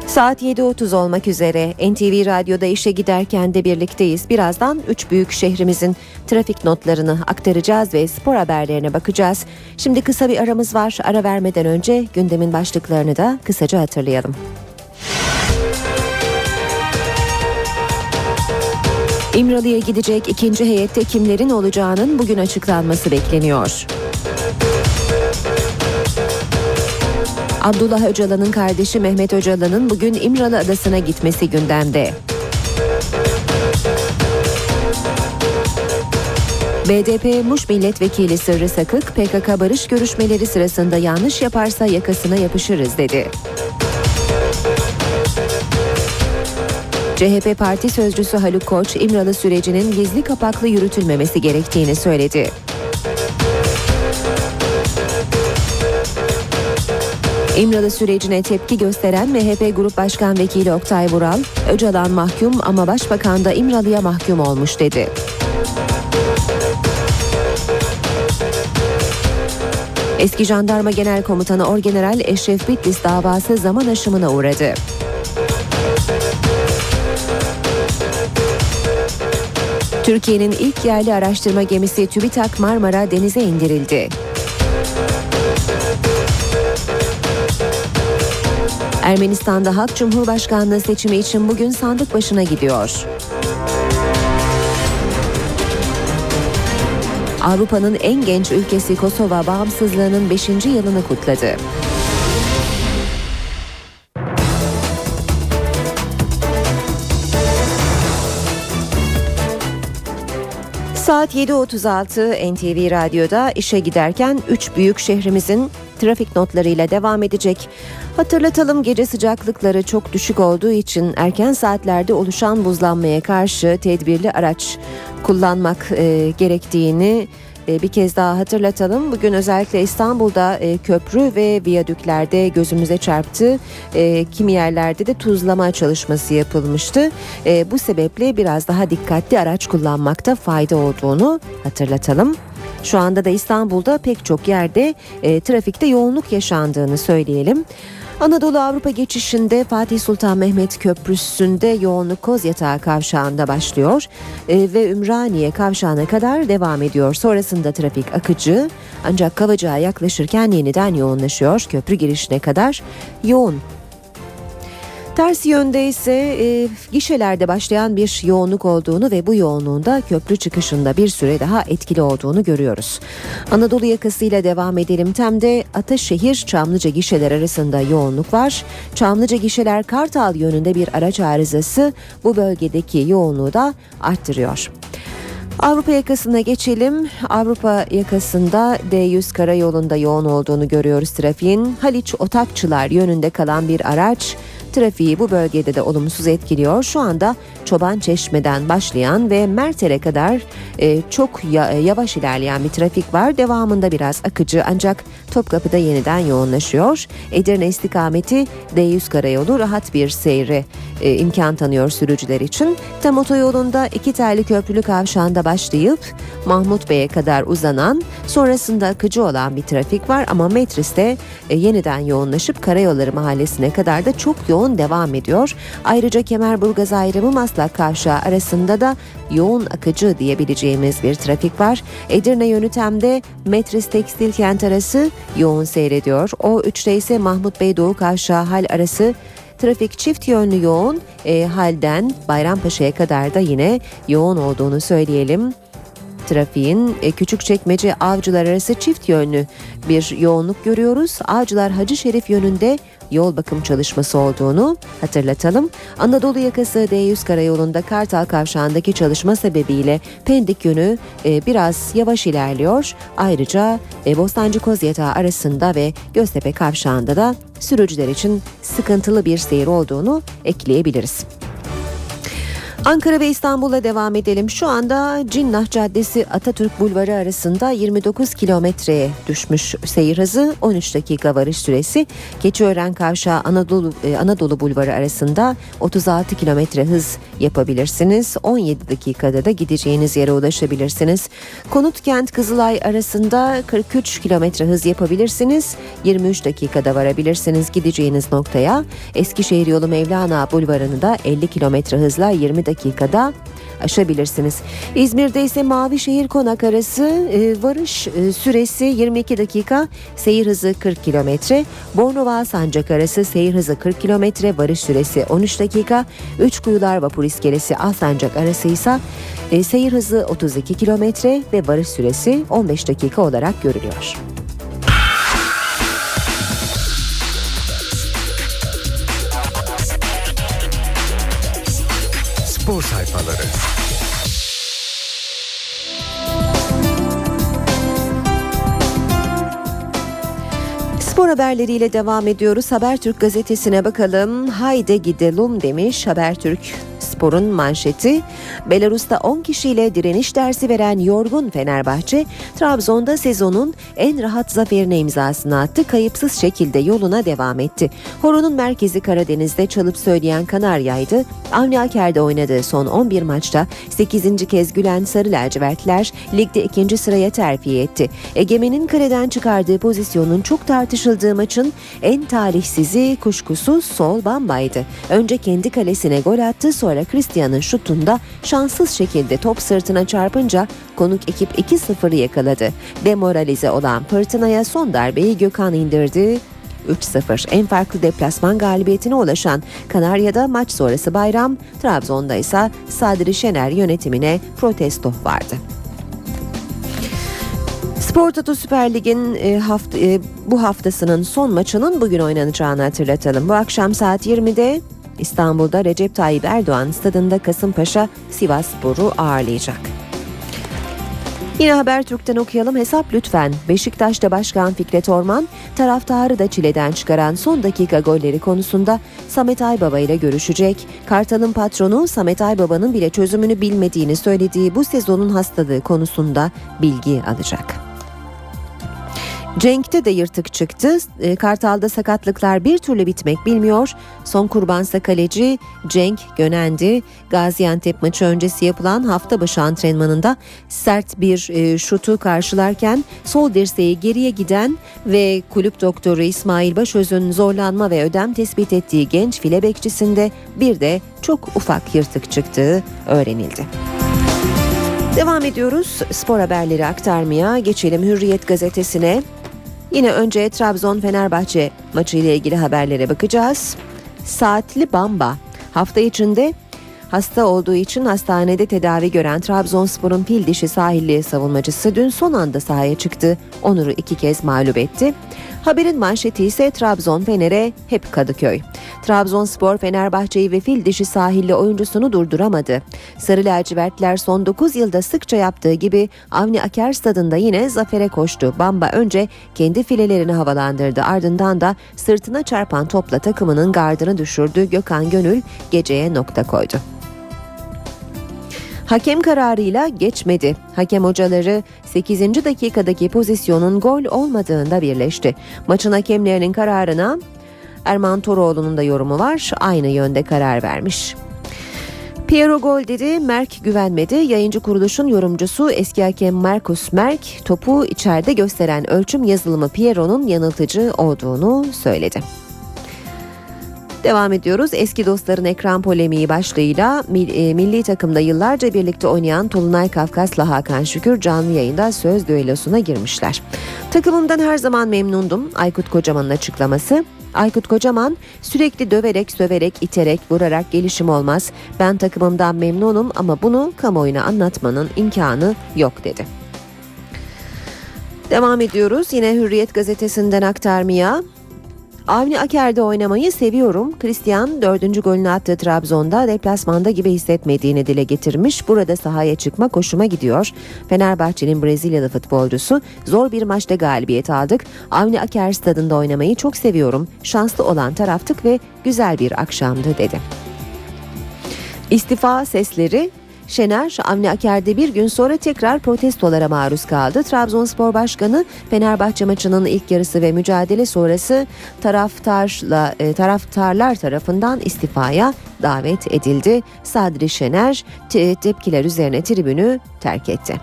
Saat 7.30 olmak üzere NTV Radyo'da işe giderken de birlikteyiz. Birazdan 3 büyük şehrimizin trafik notlarını aktaracağız ve spor haberlerine bakacağız. Şimdi kısa bir aramız var. Ara vermeden önce gündemin başlıklarını da kısaca hatırlayalım. İmralı'ya gidecek ikinci heyette kimlerin olacağının bugün açıklanması bekleniyor. Abdullah Öcalan'ın kardeşi Mehmet Öcalan'ın bugün İmralı Adası'na gitmesi gündemde. BDP Muş Milletvekili Sırrı Sakık, PKK barış görüşmeleri sırasında yanlış yaparsa yakasına yapışırız dedi. CHP Parti Sözcüsü Haluk Koç, İmralı sürecinin gizli kapaklı yürütülmemesi gerektiğini söyledi. İmralı sürecine tepki gösteren MHP Grup Başkan Vekili Oktay Vural, Öcalan mahkum ama Başbakan da İmralı'ya mahkum olmuş dedi. Eski Jandarma Genel Komutanı Orgeneral Eşref Bitlis davası zaman aşımına uğradı. Türkiye'nin ilk yerli araştırma gemisi TÜBİTAK Marmara denize indirildi. Ermenistan'da Halk Cumhurbaşkanlığı seçimi için bugün sandık başına gidiyor. Avrupa'nın en genç ülkesi Kosova bağımsızlığının 5. yılını kutladı. Saat 7.36 NTV Radyo'da işe giderken 3 büyük şehrimizin trafik notlarıyla devam edecek. Hatırlatalım gece sıcaklıkları çok düşük olduğu için erken saatlerde oluşan buzlanmaya karşı tedbirli araç kullanmak e, gerektiğini bir kez daha hatırlatalım. Bugün özellikle İstanbul'da e, köprü ve viyadüklerde gözümüze çarptı. E, kimi yerlerde de tuzlama çalışması yapılmıştı. Bu sebeple biraz daha dikkatli araç kullanmakta fayda olduğunu hatırlatalım. Şu anda da İstanbul'da pek çok yerde e, trafikte yoğunluk yaşandığını söyleyelim. Anadolu Avrupa geçişinde Fatih Sultan Mehmet Köprüsü'nde yoğunluk Kozyatağı kavşağında başlıyor e, ve Ümraniye kavşağına kadar devam ediyor. Sonrasında trafik akıcı ancak Kavacığa yaklaşırken yeniden yoğunlaşıyor. Köprü girişine kadar yoğun Ters yönde ise e, gişelerde başlayan bir yoğunluk olduğunu ve bu yoğunluğunda köprü çıkışında bir süre daha etkili olduğunu görüyoruz. Anadolu yakasıyla devam edelim. Tem'de Ataşehir Çamlıca gişeler arasında yoğunluk var. Çamlıca gişeler Kartal yönünde bir araç arızası bu bölgedeki yoğunluğu da arttırıyor. Avrupa yakasına geçelim. Avrupa yakasında D100 karayolunda yoğun olduğunu görüyoruz trafiğin. Haliç Otakçılar yönünde kalan bir araç trafiği bu bölgede de olumsuz etkiliyor. Şu anda Çoban Çeşme'den başlayan ve Merter'e kadar e, çok ya, yavaş ilerleyen bir trafik var. Devamında biraz akıcı ancak Topkapı'da yeniden yoğunlaşıyor. Edirne istikameti D100 karayolu rahat bir seyri e, imkan tanıyor sürücüler için. Tam otoyolunda iki terli köprülü kavşağında başlayıp Mahmut Bey'e kadar uzanan sonrasında akıcı olan bir trafik var ama Metris'te e, yeniden yoğunlaşıp Karayolları Mahallesi'ne kadar da çok yoğun devam ediyor. Ayrıca Kemerburgaz ayrımı Maslak Kavşağı arasında da yoğun akıcı diyebileceğimiz bir trafik var. Edirne yönü Tem'de Metris Tekstil Kent arası yoğun seyrediyor. O 3'te ise Mahmut Bey Doğu Kavşağı hal arası Trafik çift yönlü yoğun e, halden Bayrampaşa'ya kadar da yine yoğun olduğunu söyleyelim trafiğin e, küçük çekmece avcılar arası çift yönlü bir yoğunluk görüyoruz. Avcılar Hacı Şerif yönünde yol bakım çalışması olduğunu hatırlatalım. Anadolu yakası D100 karayolunda Kartal kavşağındaki çalışma sebebiyle Pendik yönü e, biraz yavaş ilerliyor. Ayrıca e, Bostancı Kozyatağı arasında ve Göztepe kavşağında da sürücüler için sıkıntılı bir seyir olduğunu ekleyebiliriz. Ankara ve İstanbul'a devam edelim. Şu anda Cinnah Caddesi Atatürk Bulvarı arasında 29 kilometreye düşmüş seyir hızı 13 dakika varış süresi. Keçiören Kavşağı Anadolu, e, Anadolu Bulvarı arasında 36 kilometre hız yapabilirsiniz. 17 dakikada da gideceğiniz yere ulaşabilirsiniz. Konut Kent Kızılay arasında 43 kilometre hız yapabilirsiniz. 23 dakikada varabilirsiniz gideceğiniz noktaya. Eskişehir yolu Mevlana Bulvarı'nı da 50 kilometre hızla 20 dakikada aşabilirsiniz. İzmir'de ise Mavişehir Konak arası e, varış e, süresi 22 dakika, seyir hızı 40 kilometre. Bornova Sancak arası seyir hızı 40 kilometre, varış süresi 13 dakika. Üç Kuyular Vapur İskelesi Alsancak arası ise e, seyir hızı 32 kilometre ve varış süresi 15 dakika olarak görülüyor. Spor sayfaları. Spor haberleriyle devam ediyoruz. Habertürk gazetesine bakalım. Haydi gidelim demiş Habertürk Spor'un manşeti Belarus'ta 10 kişiyle direniş dersi veren yorgun Fenerbahçe Trabzon'da sezonun en rahat zaferine imzasını attı. Kayıpsız şekilde yoluna devam etti. Horonun merkezi Karadeniz'de çalıp söyleyen Kanarya'ydı. Avni Aker'de oynadığı son 11 maçta 8. kez gülen Sarı Lacivertler ligde ikinci sıraya terfi etti. Egemen'in kaleden çıkardığı pozisyonun çok tartışıldığı maçın en talihsizi kuşkusuz Sol Bamba'ydı. Önce kendi kalesine gol attı sonra Christian'ın şutunda şanssız şekilde top sırtına çarpınca konuk ekip 2-0'ı yakaladı. Demoralize olan Fırtına'ya son darbeyi Gökhan indirdi. 3-0. En farklı deplasman galibiyetine ulaşan Kanarya'da maç sonrası bayram, Trabzon'da ise Sadri Şener yönetimine protesto vardı. Spor Toto Süper Lig'in e, e, bu haftasının son maçının bugün oynanacağını hatırlatalım. Bu akşam saat 20'de İstanbul'da Recep Tayyip Erdoğan stadında Kasımpaşa Sivas Spor'u ağırlayacak. Yine Habertürk'ten okuyalım hesap lütfen. Beşiktaş'ta Başkan Fikret Orman taraftarı da çileden çıkaran son dakika golleri konusunda Samet Aybaba ile görüşecek. Kartal'ın patronu Samet Aybaba'nın bile çözümünü bilmediğini söylediği bu sezonun hastalığı konusunda bilgi alacak. Cenk'te de yırtık çıktı. E, Kartal'da sakatlıklar bir türlü bitmek bilmiyor. Son kurbansa kaleci Cenk Gönendi. Gaziantep maçı öncesi yapılan hafta başı antrenmanında sert bir e, şutu karşılarken sol dirseği geriye giden ve kulüp doktoru İsmail Başöz'ün zorlanma ve ödem tespit ettiği genç file bekçisinde bir de çok ufak yırtık çıktığı öğrenildi. Devam ediyoruz spor haberleri aktarmaya. Geçelim Hürriyet gazetesine. Yine önce Trabzon Fenerbahçe maçı ile ilgili haberlere bakacağız. Saatli Bamba hafta içinde hasta olduğu için hastanede tedavi gören Trabzonspor'un fil dişi sahilli savunmacısı dün son anda sahaya çıktı. Onur'u iki kez mağlup etti. Haberin manşeti ise Trabzon Fener'e hep Kadıköy. Trabzonspor Fenerbahçe'yi ve fil dişi sahilli oyuncusunu durduramadı. Sarı lacivertler son 9 yılda sıkça yaptığı gibi Avni Aker stadında yine zafere koştu. Bamba önce kendi filelerini havalandırdı ardından da sırtına çarpan topla takımının gardını düşürdü. Gökhan Gönül geceye nokta koydu. Hakem kararıyla geçmedi. Hakem hocaları 8. dakikadaki pozisyonun gol olmadığında birleşti. Maçın hakemlerinin kararına Erman Toroğlu'nun da yorumu var. Aynı yönde karar vermiş. Piero gol dedi, Merk güvenmedi. Yayıncı kuruluşun yorumcusu eski hakem Marcus Merk topu içeride gösteren ölçüm yazılımı Piero'nun yanıltıcı olduğunu söyledi. Devam ediyoruz. Eski dostların ekran polemiği başlığıyla e, milli takımda yıllarca birlikte oynayan Tolunay Kafkas'la Hakan Şükür canlı yayında söz düellosuna girmişler. Takımımdan her zaman memnundum. Aykut Kocaman'ın açıklaması. Aykut Kocaman sürekli döverek, söverek, iterek, vurarak gelişim olmaz. Ben takımımdan memnunum ama bunu kamuoyuna anlatmanın imkanı yok dedi. Devam ediyoruz yine Hürriyet gazetesinden aktarmaya. Avni Aker'de oynamayı seviyorum. Christian dördüncü golünü attığı Trabzon'da deplasmanda gibi hissetmediğini dile getirmiş. Burada sahaya çıkma hoşuma gidiyor. Fenerbahçe'nin Brezilyalı futbolcusu zor bir maçta galibiyet aldık. Avni Aker stadında oynamayı çok seviyorum. Şanslı olan taraftık ve güzel bir akşamdı dedi. İstifa sesleri Şener, Avni Aker'de bir gün sonra tekrar protestolara maruz kaldı. Trabzonspor Başkanı Fenerbahçe maçının ilk yarısı ve mücadele sonrası taraftarla e, taraftarlar tarafından istifaya davet edildi. Sadri Şener te- tepkiler üzerine tribünü terk etti.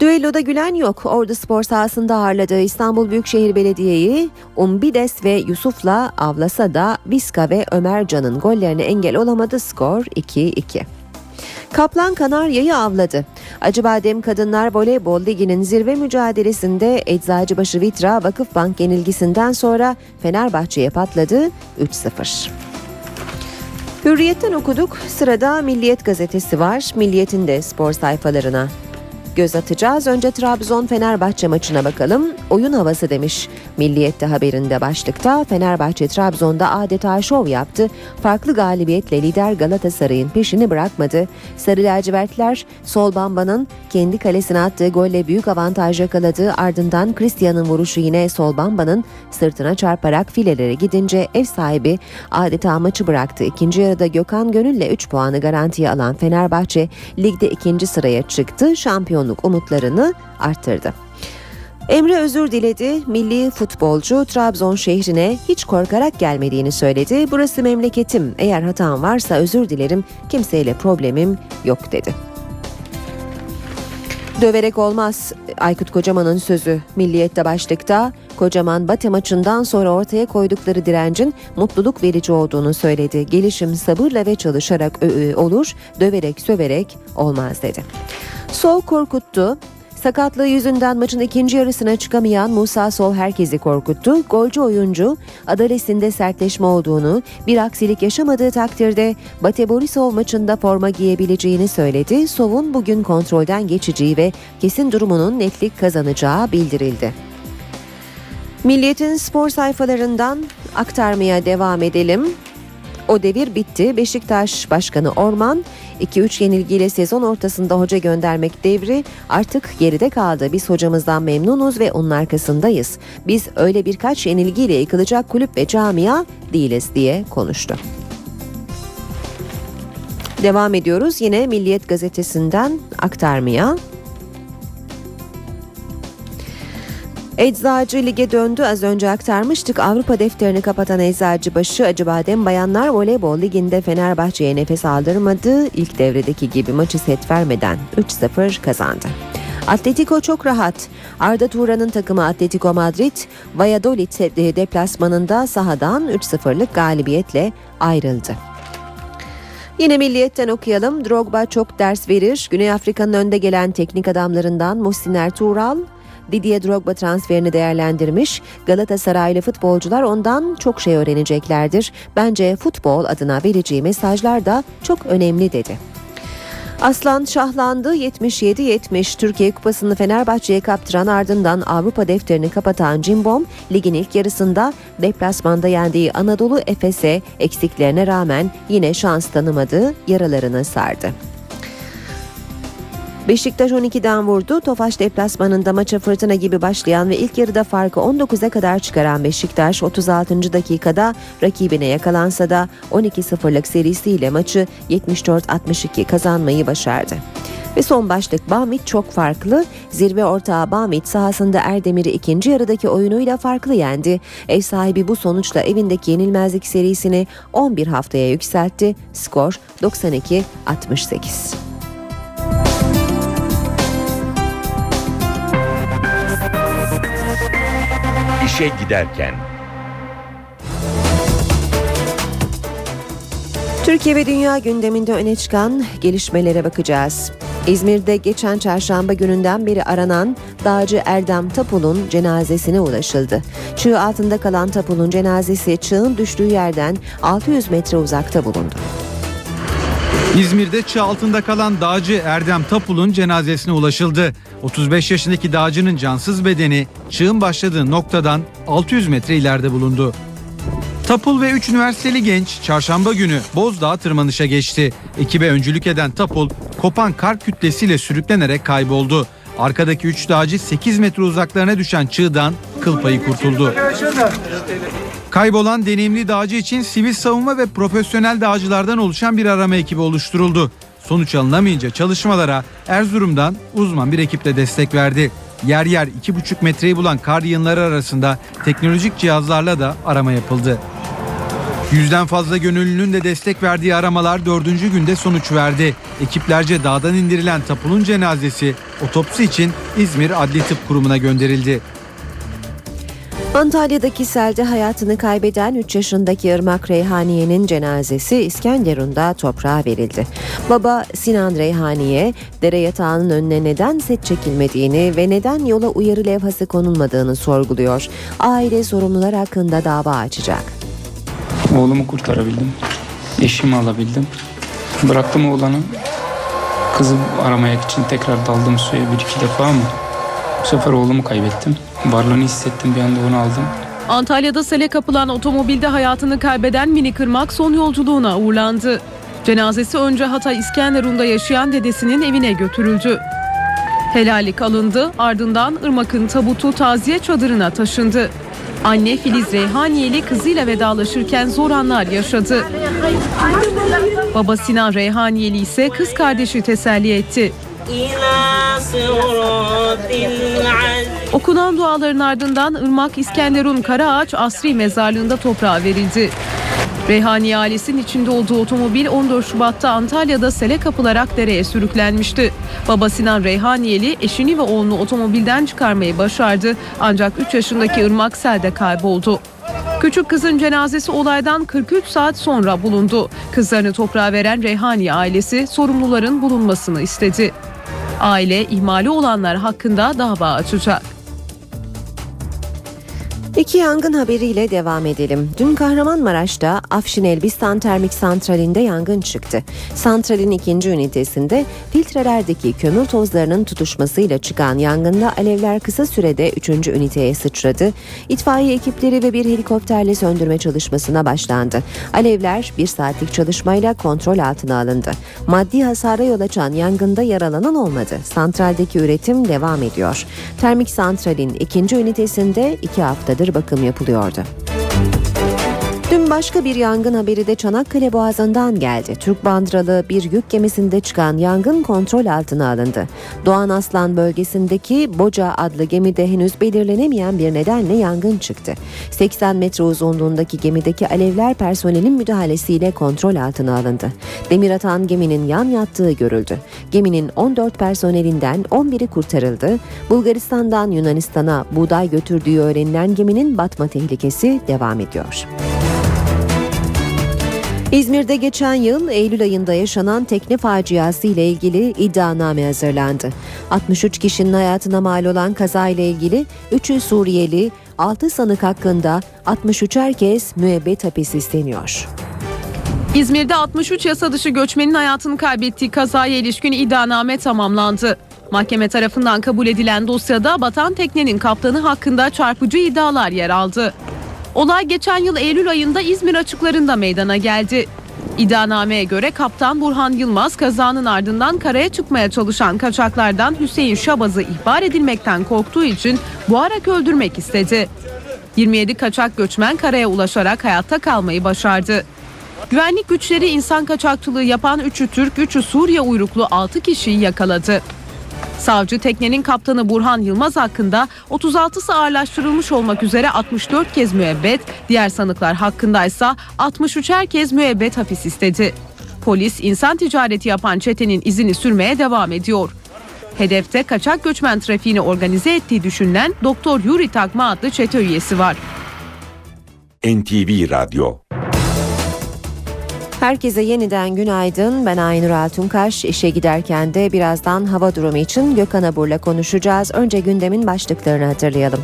Düelloda gülen yok. Ordu Spor sahasında ağırladığı İstanbul Büyükşehir Belediye'yi Umbides ve Yusuf'la avlasa da Viska ve Ömercan'ın gollerine engel olamadı. Skor 2-2. Kaplan Kanarya'yı avladı. Acıbadem Kadınlar Voleybol Ligi'nin zirve mücadelesinde Eczacıbaşı Vitra Vakıfbank yenilgisinden sonra Fenerbahçe'ye patladı 3-0. Hürriyet'ten okuduk. Sırada Milliyet gazetesi var. Milliyet'in de spor sayfalarına göz atacağız. Önce Trabzon Fenerbahçe maçına bakalım. Oyun havası demiş. Milliyet'te haberinde başlıkta Fenerbahçe Trabzon'da adeta şov yaptı. Farklı galibiyetle lider Galatasaray'ın peşini bırakmadı. Sarı lacivertler Sol Bamba'nın kendi kalesine attığı golle büyük avantaj yakaladı. Ardından Christian'ın vuruşu yine Sol Bamba'nın sırtına çarparak filelere gidince ev sahibi adeta maçı bıraktı. İkinci yarıda Gökhan Gönül'le 3 puanı garantiye alan Fenerbahçe ligde ikinci sıraya çıktı. Şampiyon şampiyonluk umutlarını arttırdı. Emre özür diledi. Milli futbolcu Trabzon şehrine hiç korkarak gelmediğini söyledi. Burası memleketim. Eğer hatam varsa özür dilerim. Kimseyle problemim yok dedi. Döverek olmaz Aykut Kocaman'ın sözü Milliyet'te başlıkta Kocaman Batı maçından sonra ortaya koydukları direncin mutluluk verici olduğunu söyledi. Gelişim sabırla ve çalışarak olur, döverek söverek olmaz dedi. Soğuk korkuttu. Sakatlığı yüzünden maçın ikinci yarısına çıkamayan Musa Sol herkesi korkuttu. Golcü oyuncu adalesinde sertleşme olduğunu, bir aksilik yaşamadığı takdirde Bate Borisov maçında forma giyebileceğini söyledi. Sov'un bugün kontrolden geçeceği ve kesin durumunun netlik kazanacağı bildirildi. Milliyet'in spor sayfalarından aktarmaya devam edelim. O devir bitti. Beşiktaş Başkanı Orman 2-3 yenilgiyle sezon ortasında hoca göndermek devri artık geride kaldı. Biz hocamızdan memnunuz ve onun arkasındayız. Biz öyle birkaç yenilgiyle yıkılacak kulüp ve camia değiliz diye konuştu. Devam ediyoruz yine Milliyet gazetesinden aktarmaya. Eczacı lige döndü az önce aktarmıştık. Avrupa defterini kapatan Eczacıbaşı Acıbadem Bayanlar Voleybol Ligi'nde Fenerbahçe'ye nefes aldırmadı. İlk devredeki gibi maçı set vermeden 3-0 kazandı. Atletico çok rahat. Arda Turan'ın takımı Atletico Madrid, Valladolid deplasmanında sahadan 3-0'lık galibiyetle ayrıldı. Yine milliyetten okuyalım. Drogba çok ders verir. Güney Afrika'nın önde gelen teknik adamlarından Muhsin Ertuğral, Didier Drogba transferini değerlendirmiş. Galatasaraylı futbolcular ondan çok şey öğreneceklerdir. Bence futbol adına vereceği mesajlar da çok önemli dedi. Aslan şahlandı 77-70 Türkiye Kupası'nı Fenerbahçe'ye kaptıran ardından Avrupa defterini kapatan Cimbom ligin ilk yarısında deplasmanda yendiği Anadolu Efes'e eksiklerine rağmen yine şans tanımadı yaralarını sardı. Beşiktaş 12'den vurdu. Tofaş deplasmanında maça fırtına gibi başlayan ve ilk yarıda farkı 19'a kadar çıkaran Beşiktaş 36. dakikada rakibine yakalansa da 12-0'lık serisiyle maçı 74-62 kazanmayı başardı. Ve son başlık Bamit çok farklı. Zirve ortağı Bamit sahasında Erdemir'i ikinci yarıdaki oyunuyla farklı yendi. Ev sahibi bu sonuçla evindeki yenilmezlik serisini 11 haftaya yükseltti. Skor 92-68. İşe giderken Türkiye ve dünya gündeminde öne çıkan gelişmelere bakacağız. İzmir'de geçen çarşamba gününden beri aranan dağcı Erdem Tapul'un cenazesine ulaşıldı. Çığ altında kalan Tapul'un cenazesi çığın düştüğü yerden 600 metre uzakta bulundu. İzmir'de çığ altında kalan dağcı Erdem Tapul'un cenazesine ulaşıldı. 35 yaşındaki dağcının cansız bedeni çığın başladığı noktadan 600 metre ileride bulundu. Tapul ve 3 üniversiteli genç çarşamba günü Bozdağ tırmanışa geçti. Ekibe öncülük eden Tapul kopan kar kütlesiyle sürüklenerek kayboldu. Arkadaki 3 dağcı 8 metre uzaklarına düşen çığdan kıl payı kurtuldu. Kaybolan deneyimli dağcı için sivil savunma ve profesyonel dağcılardan oluşan bir arama ekibi oluşturuldu. Sonuç alınamayınca çalışmalara Erzurum'dan uzman bir ekiple destek verdi. Yer yer 2,5 metreyi bulan kar yığınları arasında teknolojik cihazlarla da arama yapıldı. Yüzden fazla gönüllünün de destek verdiği aramalar dördüncü günde sonuç verdi. Ekiplerce dağdan indirilen Tapul'un cenazesi otopsi için İzmir Adli Tıp Kurumu'na gönderildi. Antalya'daki selde hayatını kaybeden 3 yaşındaki Irmak Reyhaniye'nin cenazesi İskenderun'da toprağa verildi. Baba Sinan Reyhaniye, dere yatağının önüne neden set çekilmediğini ve neden yola uyarı levhası konulmadığını sorguluyor. Aile sorumlular hakkında dava açacak. Oğlumu kurtarabildim. Eşimi alabildim. Bıraktım oğlanı. Kızı aramaya için tekrar daldım suya bir iki defa ama bu sefer oğlumu kaybettim. Varlığını hissettim bir anda onu aldım. Antalya'da sele kapılan otomobilde hayatını kaybeden Mini Kırmak son yolculuğuna uğurlandı. Cenazesi önce Hatay İskenderun'da yaşayan dedesinin evine götürüldü. Helallik alındı ardından Irmak'ın tabutu taziye çadırına taşındı. Anne Filiz Reyhaniyeli kızıyla vedalaşırken zor anlar yaşadı. Baba Sinan Reyhaniyeli ise kız kardeşi teselli etti. Okunan duaların ardından Irmak İskenderun Karaağaç Asri Mezarlığı'nda toprağa verildi. Reyhani ailesinin içinde olduğu otomobil 14 Şubat'ta Antalya'da sele kapılarak dereye sürüklenmişti. Baba Sinan Reyhaniyeli eşini ve oğlunu otomobilden çıkarmayı başardı ancak 3 yaşındaki Irmak selde kayboldu. Küçük kızın cenazesi olaydan 43 saat sonra bulundu. Kızlarını toprağa veren Reyhani ailesi sorumluların bulunmasını istedi. Aile ihmali olanlar hakkında dava açacak. İki yangın haberiyle devam edelim. Dün Kahramanmaraş'ta Afşin Elbistan Termik Santrali'nde yangın çıktı. Santralin ikinci ünitesinde filtrelerdeki kömür tozlarının tutuşmasıyla çıkan yangında alevler kısa sürede üçüncü üniteye sıçradı. İtfaiye ekipleri ve bir helikopterle söndürme çalışmasına başlandı. Alevler bir saatlik çalışmayla kontrol altına alındı. Maddi hasara yol açan yangında yaralanan olmadı. Santraldeki üretim devam ediyor. Termik santralin ikinci ünitesinde iki haftadır bakım yapılıyordu. Dün başka bir yangın haberi de Çanakkale Boğazı'ndan geldi. Türk bandıralı bir yük gemisinde çıkan yangın kontrol altına alındı. Doğan Aslan bölgesindeki Boca adlı gemide henüz belirlenemeyen bir nedenle yangın çıktı. 80 metre uzunluğundaki gemideki alevler personelin müdahalesiyle kontrol altına alındı. Demir atan geminin yan yattığı görüldü. Geminin 14 personelinden 11'i kurtarıldı. Bulgaristan'dan Yunanistan'a buğday götürdüğü öğrenilen geminin batma tehlikesi devam ediyor. İzmir'de geçen yıl Eylül ayında yaşanan tekne faciası ile ilgili iddianame hazırlandı. 63 kişinin hayatına mal olan kaza ile ilgili 3'ü Suriyeli, 6 sanık hakkında 63 herkes müebbet hapis isteniyor. İzmir'de 63 yasa dışı göçmenin hayatını kaybettiği kazaya ilişkin iddianame tamamlandı. Mahkeme tarafından kabul edilen dosyada batan teknenin kaptanı hakkında çarpıcı iddialar yer aldı. Olay geçen yıl Eylül ayında İzmir açıklarında meydana geldi. İddianameye göre kaptan Burhan Yılmaz kazanın ardından karaya çıkmaya çalışan kaçaklardan Hüseyin Şabaz'ı ihbar edilmekten korktuğu için boğarak öldürmek istedi. 27 kaçak göçmen karaya ulaşarak hayatta kalmayı başardı. Güvenlik güçleri insan kaçakçılığı yapan 3'ü Türk, 3'ü Suriye uyruklu 6 kişiyi yakaladı. Savcı teknenin kaptanı Burhan Yılmaz hakkında 36'sı ağırlaştırılmış olmak üzere 64 kez müebbet, diğer sanıklar hakkındaysa 63'er kez müebbet hapis istedi. Polis insan ticareti yapan çetenin izini sürmeye devam ediyor. Hedefte kaçak göçmen trafiğini organize ettiği düşünülen Doktor Yuri Takma adlı çete üyesi var. NTV Radyo Herkese yeniden günaydın. Ben Aynur Altunkaş. İşe giderken de birazdan hava durumu için Gökhan Abur'la konuşacağız. Önce gündemin başlıklarını hatırlayalım.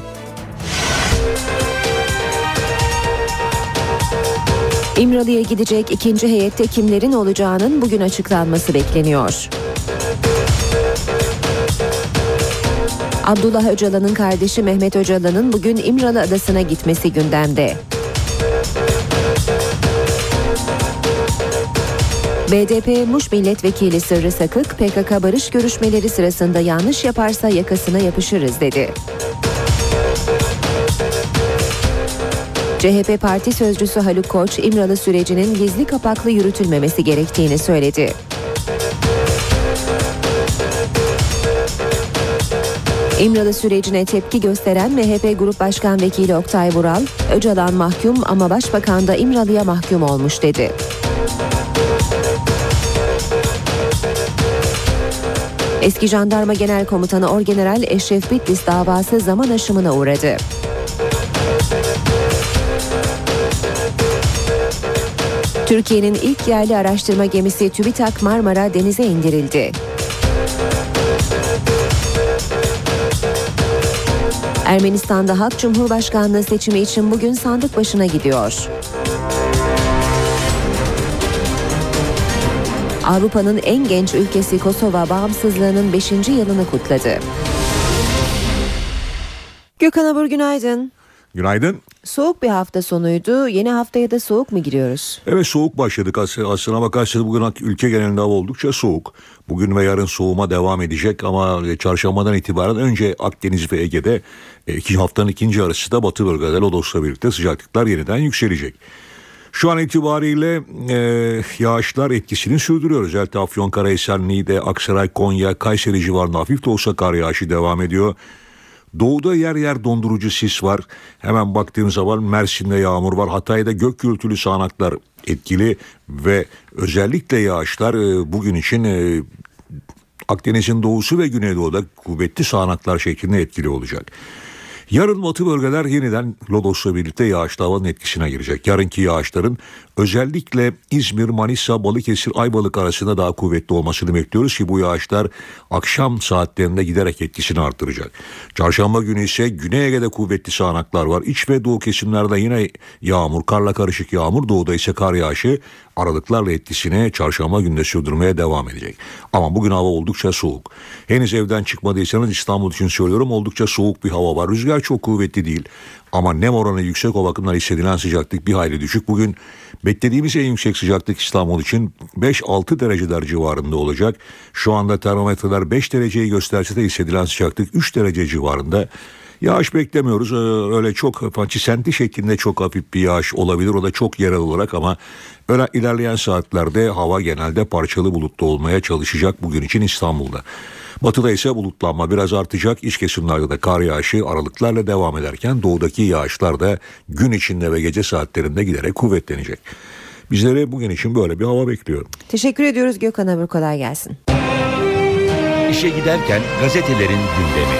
İmralı'ya gidecek ikinci heyette kimlerin olacağının bugün açıklanması bekleniyor. Abdullah Öcalan'ın kardeşi Mehmet Öcalan'ın bugün İmralı Adası'na gitmesi gündemde. BDP Muş Milletvekili Sırrı Sakık, PKK barış görüşmeleri sırasında yanlış yaparsa yakasına yapışırız dedi. CHP Parti Sözcüsü Haluk Koç, İmralı sürecinin gizli kapaklı yürütülmemesi gerektiğini söyledi. İmralı sürecine tepki gösteren MHP Grup Başkan Vekili Oktay Vural, Öcalan mahkum ama Başbakan da İmralı'ya mahkum olmuş dedi. Eski Jandarma Genel Komutanı Orgeneral Eşref Bitlis davası zaman aşımına uğradı. Türkiye'nin ilk yerli araştırma gemisi TÜBİTAK Marmara denize indirildi. Ermenistan'da Halk Cumhurbaşkanlığı seçimi için bugün sandık başına gidiyor. Avrupa'nın en genç ülkesi Kosova bağımsızlığının 5. yılını kutladı. Gökhan Abur günaydın. Günaydın. Soğuk bir hafta sonuydu. Yeni haftaya da soğuk mu giriyoruz? Evet soğuk başladık. Aslına bakarsanız bugün ülke genelinde hava oldukça soğuk. Bugün ve yarın soğuma devam edecek ama çarşambadan itibaren önce Akdeniz ve Ege'de e, iki haftanın ikinci yarısı da Batı bölgede Lodos'la birlikte sıcaklıklar yeniden yükselecek. Şu an itibariyle e, yağışlar etkisini sürdürüyor. Özellikle Afyonkarahisar, Niğde, Aksaray, Konya, Kayseri civarında hafif de olsa kar yağışı devam ediyor. Doğuda yer yer dondurucu sis var. Hemen baktığım zaman Mersin'de yağmur var. Hatay'da gök gürültülü sağanaklar etkili ve özellikle yağışlar e, bugün için e, Akdeniz'in doğusu ve güneydoğuda kuvvetli sağanaklar şeklinde etkili olacak. Yarın batı bölgeler yeniden Lodos'la birlikte yağışlı havanın etkisine girecek. Yarınki yağışların özellikle İzmir, Manisa, Balıkesir, Ayvalık arasında daha kuvvetli olmasını bekliyoruz ki bu yağışlar akşam saatlerinde giderek etkisini artıracak. Çarşamba günü ise Güney Ege'de kuvvetli sağanaklar var. İç ve doğu kesimlerde yine yağmur, karla karışık yağmur, doğuda ise kar yağışı aralıklarla etkisini çarşamba günde sürdürmeye devam edecek. Ama bugün hava oldukça soğuk. Henüz evden çıkmadıysanız İstanbul için söylüyorum oldukça soğuk bir hava var. Rüzgar çok kuvvetli değil ama nem oranı yüksek o bakımdan hissedilen sıcaklık bir hayli düşük. Bugün beklediğimiz en yüksek sıcaklık İstanbul için 5-6 dereceler civarında olacak. Şu anda termometreler 5 dereceyi gösterse de hissedilen sıcaklık 3 derece civarında. Yağış beklemiyoruz. Ee, Öyle çok çisenti şeklinde çok hafif bir yağış olabilir. O da çok yerel olarak ama öyle ilerleyen saatlerde hava genelde parçalı bulutlu olmaya çalışacak bugün için İstanbul'da. Batıda ise bulutlanma biraz artacak. İç kesimlerde de kar yağışı aralıklarla devam ederken doğudaki yağışlar da gün içinde ve gece saatlerinde giderek kuvvetlenecek. Bizleri bugün için böyle bir hava bekliyor. Teşekkür ediyoruz Gökhan Abur kolay gelsin. İşe giderken gazetelerin gündemi.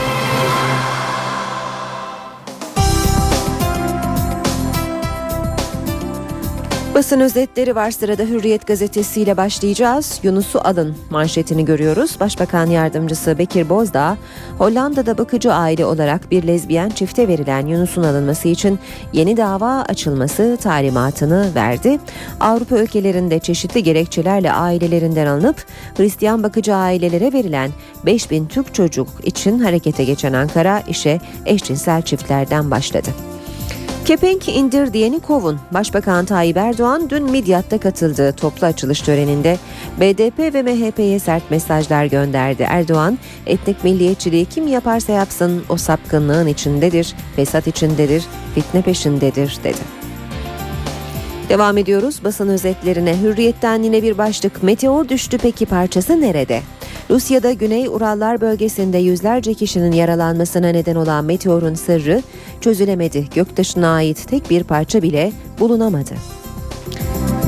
Basın özetleri var sırada Hürriyet gazetesiyle başlayacağız. Yunus'u alın manşetini görüyoruz. Başbakan yardımcısı Bekir Bozdağ, Hollanda'da bakıcı aile olarak bir lezbiyen çifte verilen Yunus'un alınması için yeni dava açılması talimatını verdi. Avrupa ülkelerinde çeşitli gerekçelerle ailelerinden alınıp Hristiyan bakıcı ailelere verilen 5000 Türk çocuk için harekete geçen Ankara işe eşcinsel çiftlerden başladı. Kepenk indir diyeni kovun. Başbakan Tayyip Erdoğan dün Midyat'ta katıldığı toplu açılış töreninde BDP ve MHP'ye sert mesajlar gönderdi. Erdoğan, etnik milliyetçiliği kim yaparsa yapsın o sapkınlığın içindedir, fesat içindedir, fitne peşindedir dedi. Devam ediyoruz basın özetlerine. Hürriyetten yine bir başlık. Meteor düştü peki parçası nerede? Rusya'da Güney Urallar bölgesinde yüzlerce kişinin yaralanmasına neden olan meteorun sırrı çözülemedi. Göktaşına ait tek bir parça bile bulunamadı.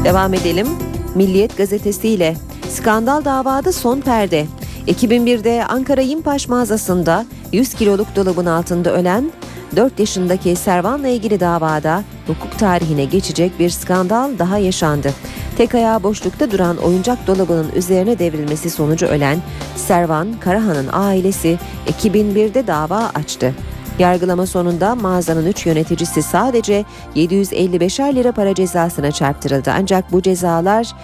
Devam edelim. Milliyet gazetesiyle skandal davada son perde. 2001'de Ankara Yimpaş mağazasında 100 kiloluk dolabın altında ölen 4 yaşındaki Servan'la ilgili davada hukuk tarihine geçecek bir skandal daha yaşandı. Tek ayağı boşlukta duran oyuncak dolabının üzerine devrilmesi sonucu ölen Servan Karahan'ın ailesi 2001'de dava açtı. Yargılama sonunda mağazanın 3 yöneticisi sadece 755'er lira para cezasına çarptırıldı. Ancak bu cezalar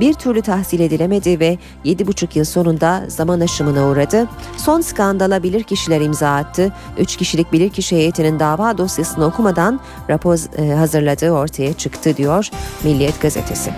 bir türlü tahsil edilemedi ve 7,5 yıl sonunda zaman aşımına uğradı. Son skandala bilirkişiler imza attı. 3 kişilik bilirkişi heyetinin dava dosyasını okumadan rapor e, hazırladığı ortaya çıktı diyor Milliyet gazetesi.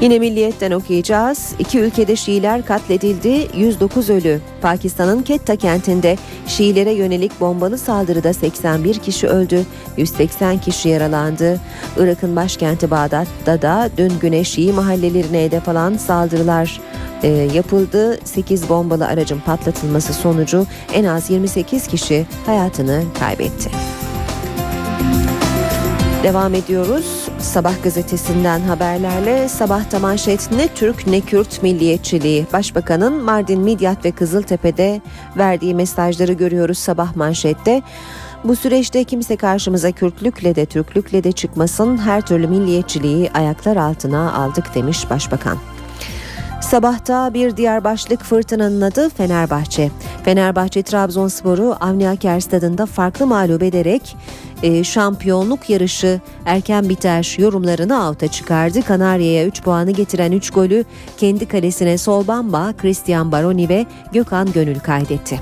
Yine Milliyet'ten okuyacağız. İki ülkede Şiiler katledildi, 109 ölü. Pakistan'ın Ketta kentinde Şiilere yönelik bombalı saldırıda 81 kişi öldü, 180 kişi yaralandı. Irak'ın başkenti Bağdat'ta da dün güne Şii mahallelerine hedef alan saldırılar e, yapıldı. 8 bombalı aracın patlatılması sonucu en az 28 kişi hayatını kaybetti. Devam ediyoruz. Sabah gazetesinden haberlerle sabahta manşet ne Türk ne Kürt milliyetçiliği. Başbakanın Mardin, Midyat ve Kızıltepe'de verdiği mesajları görüyoruz sabah manşette. Bu süreçte kimse karşımıza Kürtlükle de Türklükle de çıkmasın her türlü milliyetçiliği ayaklar altına aldık demiş başbakan. Sabahta bir diğer başlık fırtınanın adı Fenerbahçe. Fenerbahçe Trabzonspor'u Avni Aker stadında farklı mağlup ederek e, şampiyonluk yarışı erken biter yorumlarını alta çıkardı. Kanarya'ya 3 puanı getiren 3 golü kendi kalesine Solbamba, Christian Baroni ve Gökhan Gönül kaydetti.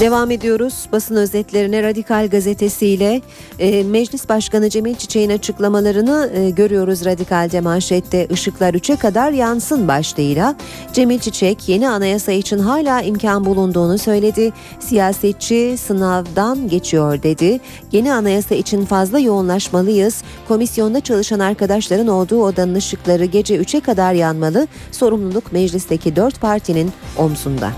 Devam ediyoruz basın özetlerine Radikal gazetesiyle e, Meclis Başkanı Cemil Çiçek'in açıklamalarını e, görüyoruz Radikal'de manşette ışıklar 3'e kadar yansın başlığıyla. Cemil Çiçek yeni anayasa için hala imkan bulunduğunu söyledi. Siyasetçi sınavdan geçiyor dedi. Yeni anayasa için fazla yoğunlaşmalıyız. Komisyonda çalışan arkadaşların olduğu odanın ışıkları gece 3'e kadar yanmalı. Sorumluluk meclisteki 4 partinin omzunda.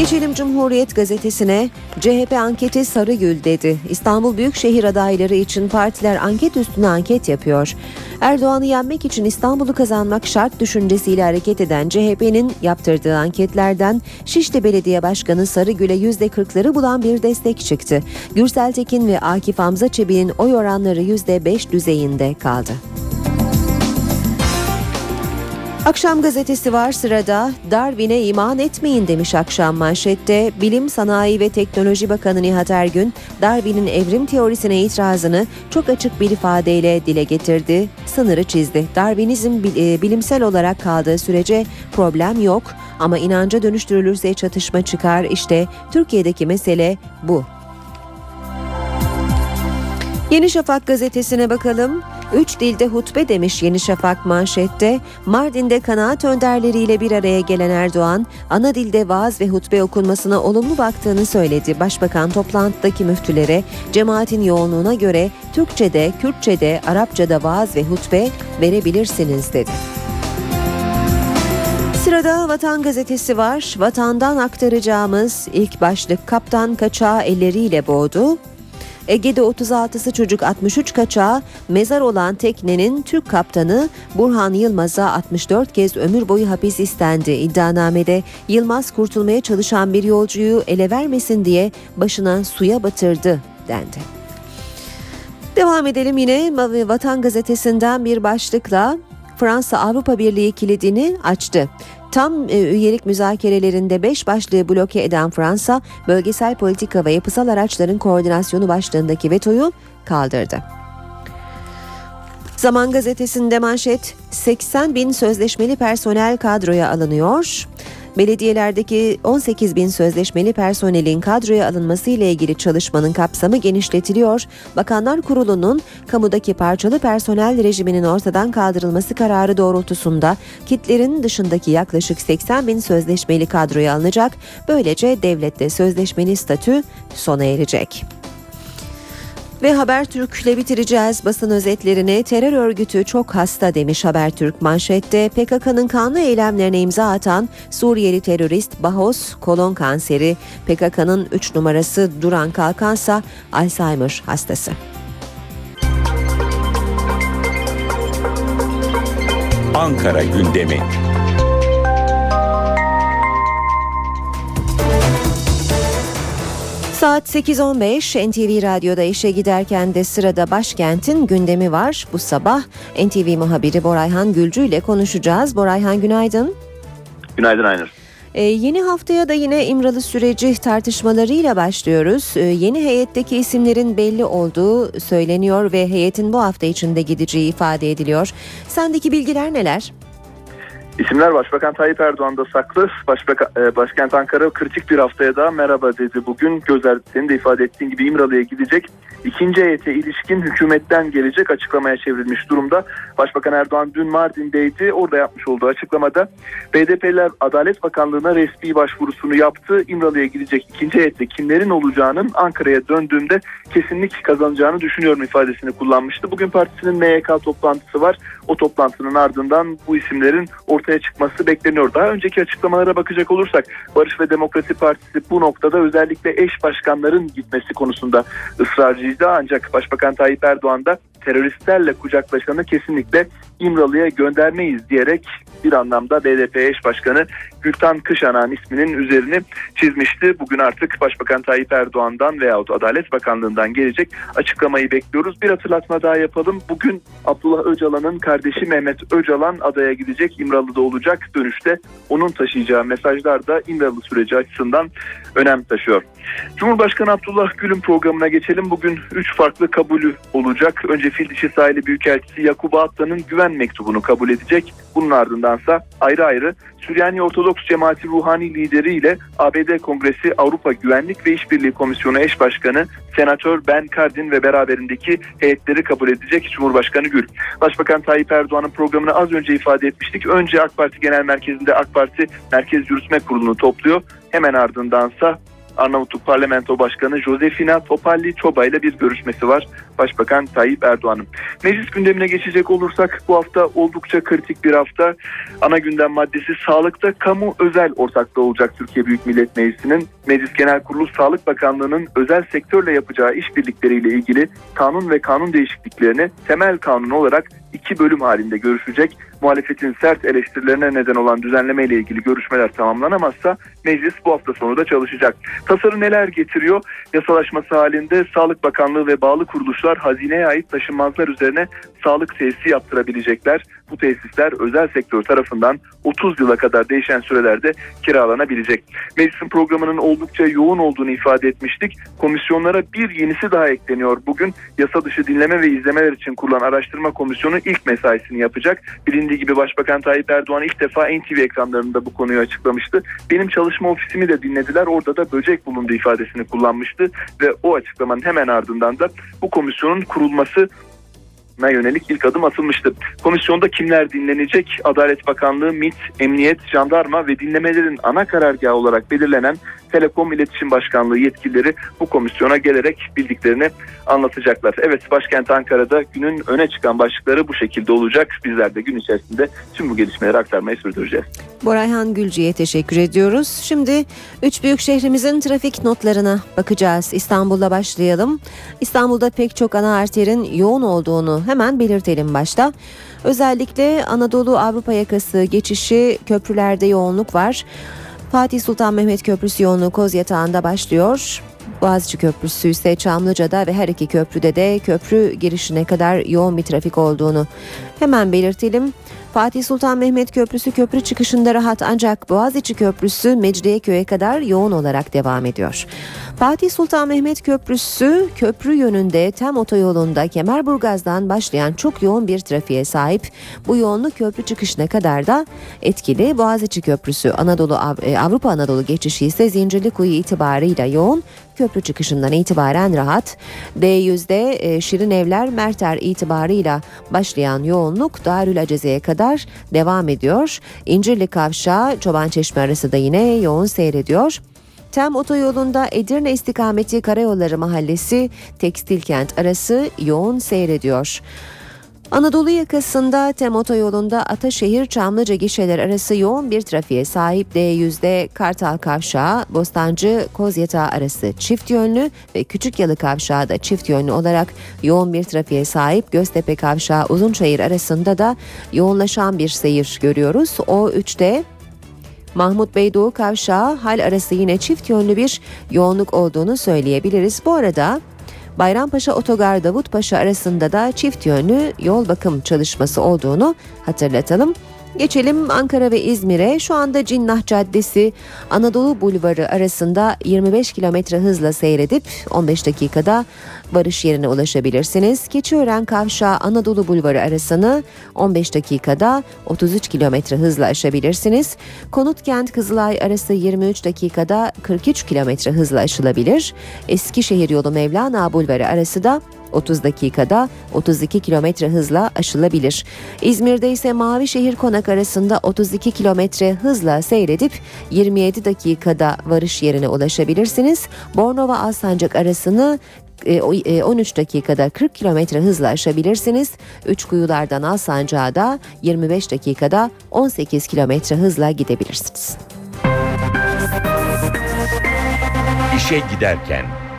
Geçelim Cumhuriyet gazetesine. CHP anketi Sarıgül dedi. İstanbul Büyükşehir adayları için partiler anket üstüne anket yapıyor. Erdoğan'ı yenmek için İstanbul'u kazanmak şart düşüncesiyle hareket eden CHP'nin yaptırdığı anketlerden Şişli Belediye Başkanı Sarıgül'e %40'ları bulan bir destek çıktı. Gürsel Tekin ve Akif Hamza Çebi'nin oy oranları %5 düzeyinde kaldı. Akşam gazetesi var sırada. Darwin'e iman etmeyin demiş akşam manşette. Bilim, Sanayi ve Teknoloji Bakanı Nihat Ergün, Darwin'in evrim teorisine itirazını çok açık bir ifadeyle dile getirdi. Sınırı çizdi. Darwinizm e, bilimsel olarak kaldığı sürece problem yok ama inanca dönüştürülürse çatışma çıkar. İşte Türkiye'deki mesele bu. Yeni Şafak gazetesine bakalım. Üç dilde hutbe demiş Yeni Şafak manşette. Mardin'de kanaat önderleriyle bir araya gelen Erdoğan, ana dilde vaaz ve hutbe okunmasına olumlu baktığını söyledi. Başbakan toplantıdaki müftülere cemaatin yoğunluğuna göre Türkçe'de, Kürtçe'de, Arapça'da vaaz ve hutbe verebilirsiniz dedi. Sırada Vatan Gazetesi var. Vatandan aktaracağımız ilk başlık kaptan kaçağı elleriyle boğdu. Ege'de 36'sı çocuk 63 kaçağı mezar olan teknenin Türk kaptanı Burhan Yılmaz'a 64 kez ömür boyu hapis istendi. İddianamede Yılmaz kurtulmaya çalışan bir yolcuyu ele vermesin diye başına suya batırdı dendi. Devam edelim yine Vatan Gazetesi'nden bir başlıkla Fransa Avrupa Birliği kilidini açtı. Tam e, üyelik müzakerelerinde 5 başlığı bloke eden Fransa, bölgesel politika ve yapısal araçların koordinasyonu başlığındaki vetoyu kaldırdı. Zaman gazetesinde manşet 80 bin sözleşmeli personel kadroya alınıyor. Belediyelerdeki 18 bin sözleşmeli personelin kadroya alınması ile ilgili çalışmanın kapsamı genişletiliyor. Bakanlar Kurulu'nun kamudaki parçalı personel rejiminin ortadan kaldırılması kararı doğrultusunda kitlerin dışındaki yaklaşık 80 bin sözleşmeli kadroya alınacak. Böylece devlette sözleşmeli statü sona erecek. Ve Habertürk'le bitireceğiz basın özetlerini. Terör örgütü çok hasta demiş Habertürk manşette. PKK'nın kanlı eylemlerine imza atan Suriyeli terörist Bahos kolon kanseri. PKK'nın 3 numarası Duran Kalkansa Alzheimer hastası. Ankara gündemi. Saat 8.15 NTV Radyo'da işe giderken de sırada başkentin gündemi var. Bu sabah NTV muhabiri Borayhan Gülcü ile konuşacağız. Borayhan günaydın. Günaydın Aynur. Ee, yeni haftaya da yine İmralı süreci tartışmalarıyla başlıyoruz. Ee, yeni heyetteki isimlerin belli olduğu söyleniyor ve heyetin bu hafta içinde gideceği ifade ediliyor. Sendeki bilgiler neler? İsimler Başbakan Tayyip Erdoğan'da saklı. Başbakan, e, Başkent Ankara kritik bir haftaya da merhaba dedi bugün. Gözler senin de ifade ettiğin gibi İmralı'ya gidecek. İkinci heyete ilişkin hükümetten gelecek açıklamaya çevrilmiş durumda. Başbakan Erdoğan dün Mardin'deydi. Orada yapmış olduğu açıklamada BDP'ler Adalet Bakanlığı'na resmi başvurusunu yaptı. İmralı'ya gidecek ikinci heyette kimlerin olacağının Ankara'ya döndüğünde kesinlik kazanacağını düşünüyorum ifadesini kullanmıştı. Bugün partisinin MYK toplantısı var. O toplantının ardından bu isimlerin ortaya çıkması bekleniyor. Daha önceki açıklamalara bakacak olursak Barış ve Demokrasi Partisi bu noktada özellikle eş başkanların gitmesi konusunda ısrarcıydı. Ancak Başbakan Tayyip Erdoğan da teröristlerle kucaklaşanı kesinlikle İmralı'ya göndermeyiz diyerek bir anlamda BDP eş başkanı Gültan Kışanan isminin üzerini çizmişti. Bugün artık Başbakan Tayyip Erdoğan'dan veyahut Adalet Bakanlığı'ndan gelecek açıklamayı bekliyoruz. Bir hatırlatma daha yapalım. Bugün Abdullah Öcalan'ın kardeşi Mehmet Öcalan adaya gidecek. İmralı'da olacak. Dönüşte onun taşıyacağı mesajlar da İmralı süreci açısından önem taşıyor. Cumhurbaşkanı Abdullah Gül'ün programına geçelim. Bugün 3 farklı kabulü olacak. Önce Fil Sahili Büyükelçisi Yakup Atlan'ın güven mektubunu kabul edecek. Bunun ardındansa ayrı ayrı Süryani Ortodoks Cemaati Ruhani lideri ile ABD Kongresi Avrupa Güvenlik ve İşbirliği Komisyonu eş başkanı Senatör Ben Cardin ve beraberindeki heyetleri kabul edecek Cumhurbaşkanı Gül. Başbakan Tayyip Erdoğan'ın programını az önce ifade etmiştik. Önce AK Parti Genel Merkezi'nde AK Parti Merkez Yürütme Kurulu'nu topluyor. Hemen ardındansa Arnavutluk Parlamento Başkanı Josefina Topalli Çoba ile bir görüşmesi var Başbakan Tayyip Erdoğan'ın. Meclis gündemine geçecek olursak bu hafta oldukça kritik bir hafta. Ana gündem maddesi sağlıkta kamu özel ortaklığı olacak Türkiye Büyük Millet Meclisi'nin. Meclis Genel Kurulu Sağlık Bakanlığı'nın özel sektörle yapacağı işbirlikleriyle ilgili kanun ve kanun değişikliklerini temel kanun olarak iki bölüm halinde görüşecek. Muhalefetin sert eleştirilerine neden olan düzenleme ile ilgili görüşmeler tamamlanamazsa meclis bu hafta sonu da çalışacak. Tasarı neler getiriyor? Yasalaşması halinde Sağlık Bakanlığı ve bağlı kuruluşlar hazineye ait taşınmazlar üzerine sağlık tesisi yaptırabilecekler. Bu tesisler özel sektör tarafından 30 yıla kadar değişen sürelerde kiralanabilecek. Meclisin programının oldukça yoğun olduğunu ifade etmiştik. Komisyonlara bir yenisi daha ekleniyor. Bugün yasa dışı dinleme ve izlemeler için kurulan araştırma komisyonu ilk mesaisini yapacak. Bilindiği gibi Başbakan Tayyip Erdoğan ilk defa NTV ekranlarında bu konuyu açıklamıştı. Benim çalışma ofisimi de dinlediler. Orada da böcek bulundu ifadesini kullanmıştı ve o açıklamanın hemen ardından da bu komisyonun kurulması yönelik ilk adım atılmıştı. Komisyonda kimler dinlenecek? Adalet Bakanlığı, MİT, Emniyet, Jandarma ve dinlemelerin ana karargahı olarak belirlenen Telekom İletişim Başkanlığı yetkilileri bu komisyona gelerek bildiklerini anlatacaklar. Evet başkent Ankara'da günün öne çıkan başlıkları bu şekilde olacak. Bizler de gün içerisinde tüm bu gelişmeleri aktarmayı sürdüreceğiz. Borayhan Gülcü'ye teşekkür ediyoruz. Şimdi üç büyük şehrimizin trafik notlarına bakacağız. İstanbul'la başlayalım. İstanbul'da pek çok ana arterin yoğun olduğunu hemen belirtelim başta. Özellikle Anadolu Avrupa yakası geçişi köprülerde yoğunluk var. Fatih Sultan Mehmet Köprüsü yoğunluğu Koz Yatağı'nda başlıyor. Boğaziçi Köprüsü ise Çamlıca'da ve her iki köprüde de köprü girişine kadar yoğun bir trafik olduğunu hemen belirtelim. Fatih Sultan Mehmet Köprüsü köprü çıkışında rahat ancak Boğaziçi Köprüsü Mecidiyeköy'e kadar yoğun olarak devam ediyor. Fatih Sultan Mehmet Köprüsü köprü yönünde tem otoyolunda Kemerburgaz'dan başlayan çok yoğun bir trafiğe sahip. Bu yoğunluk köprü çıkışına kadar da etkili. Boğaziçi Köprüsü Anadolu Avrupa Anadolu geçişi ise Zincirlikuyu itibarıyla yoğun köprü çıkışından itibaren rahat. D100'de e, Şirin Evler Merter itibarıyla başlayan yoğunluk Darül Aceze'ye kadar devam ediyor. İncirli Kavşağı Çobançeşme arası da yine yoğun seyrediyor. Tem otoyolunda Edirne istikameti Karayolları Mahallesi Tekstil Kent arası yoğun seyrediyor. Anadolu yakasında Tem otoyolunda Ataşehir Çamlıca gişeler arası yoğun bir trafiğe sahip D100'de Kartal Kavşağı, Bostancı Kozyatağı arası çift yönlü ve Küçük Yalı Kavşağı da çift yönlü olarak yoğun bir trafiğe sahip. Göztepe Kavşağı Uzunçayır arasında da yoğunlaşan bir seyir görüyoruz. O 3'te Mahmut Bey Doğu Kavşağı hal arası yine çift yönlü bir yoğunluk olduğunu söyleyebiliriz. Bu arada Bayrampaşa Otogar Davutpaşa arasında da çift yönlü yol bakım çalışması olduğunu hatırlatalım. Geçelim Ankara ve İzmir'e. Şu anda Cinnah Caddesi Anadolu Bulvarı arasında 25 km hızla seyredip 15 dakikada varış yerine ulaşabilirsiniz. Keçiören Kavşağı Anadolu Bulvarı arasını 15 dakikada 33 km hızla aşabilirsiniz. Konutkent Kızılay arası 23 dakikada 43 km hızla aşılabilir. Eskişehir yolu Mevlana Bulvarı arası da 30 dakikada 32 kilometre hızla aşılabilir. İzmir'de ise Mavişehir Konak arasında 32 kilometre hızla seyredip 27 dakikada varış yerine ulaşabilirsiniz. Bornova Alsancak arasını 13 dakikada 40 kilometre hızla aşabilirsiniz. Üç kuyulardan Alsancak'a da 25 dakikada 18 kilometre hızla gidebilirsiniz. İşe giderken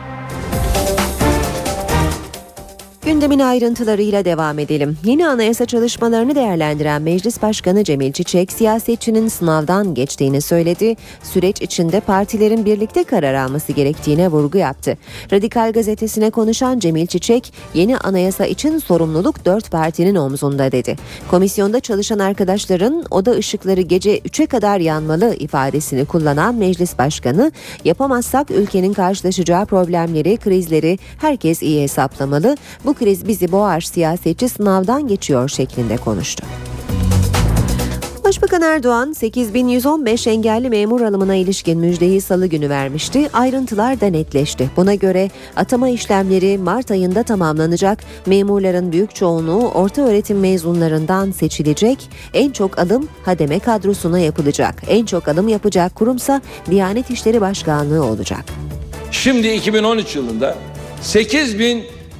Gündemin ayrıntılarıyla devam edelim. Yeni anayasa çalışmalarını değerlendiren Meclis Başkanı Cemil Çiçek, siyasetçinin sınavdan geçtiğini söyledi. Süreç içinde partilerin birlikte karar alması gerektiğine vurgu yaptı. Radikal gazetesine konuşan Cemil Çiçek, yeni anayasa için sorumluluk dört partinin omzunda dedi. Komisyonda çalışan arkadaşların oda ışıkları gece 3'e kadar yanmalı ifadesini kullanan Meclis Başkanı, yapamazsak ülkenin karşılaşacağı problemleri, krizleri herkes iyi hesaplamalı. Bu kriz bizi boğar siyasetçi sınavdan geçiyor şeklinde konuştu. Başbakan Erdoğan 8115 engelli memur alımına ilişkin müjdeyi salı günü vermişti. Ayrıntılar da netleşti. Buna göre atama işlemleri Mart ayında tamamlanacak. Memurların büyük çoğunluğu orta öğretim mezunlarından seçilecek. En çok alım hademe kadrosuna yapılacak. En çok alım yapacak kurumsa Diyanet İşleri Başkanlığı olacak. Şimdi 2013 yılında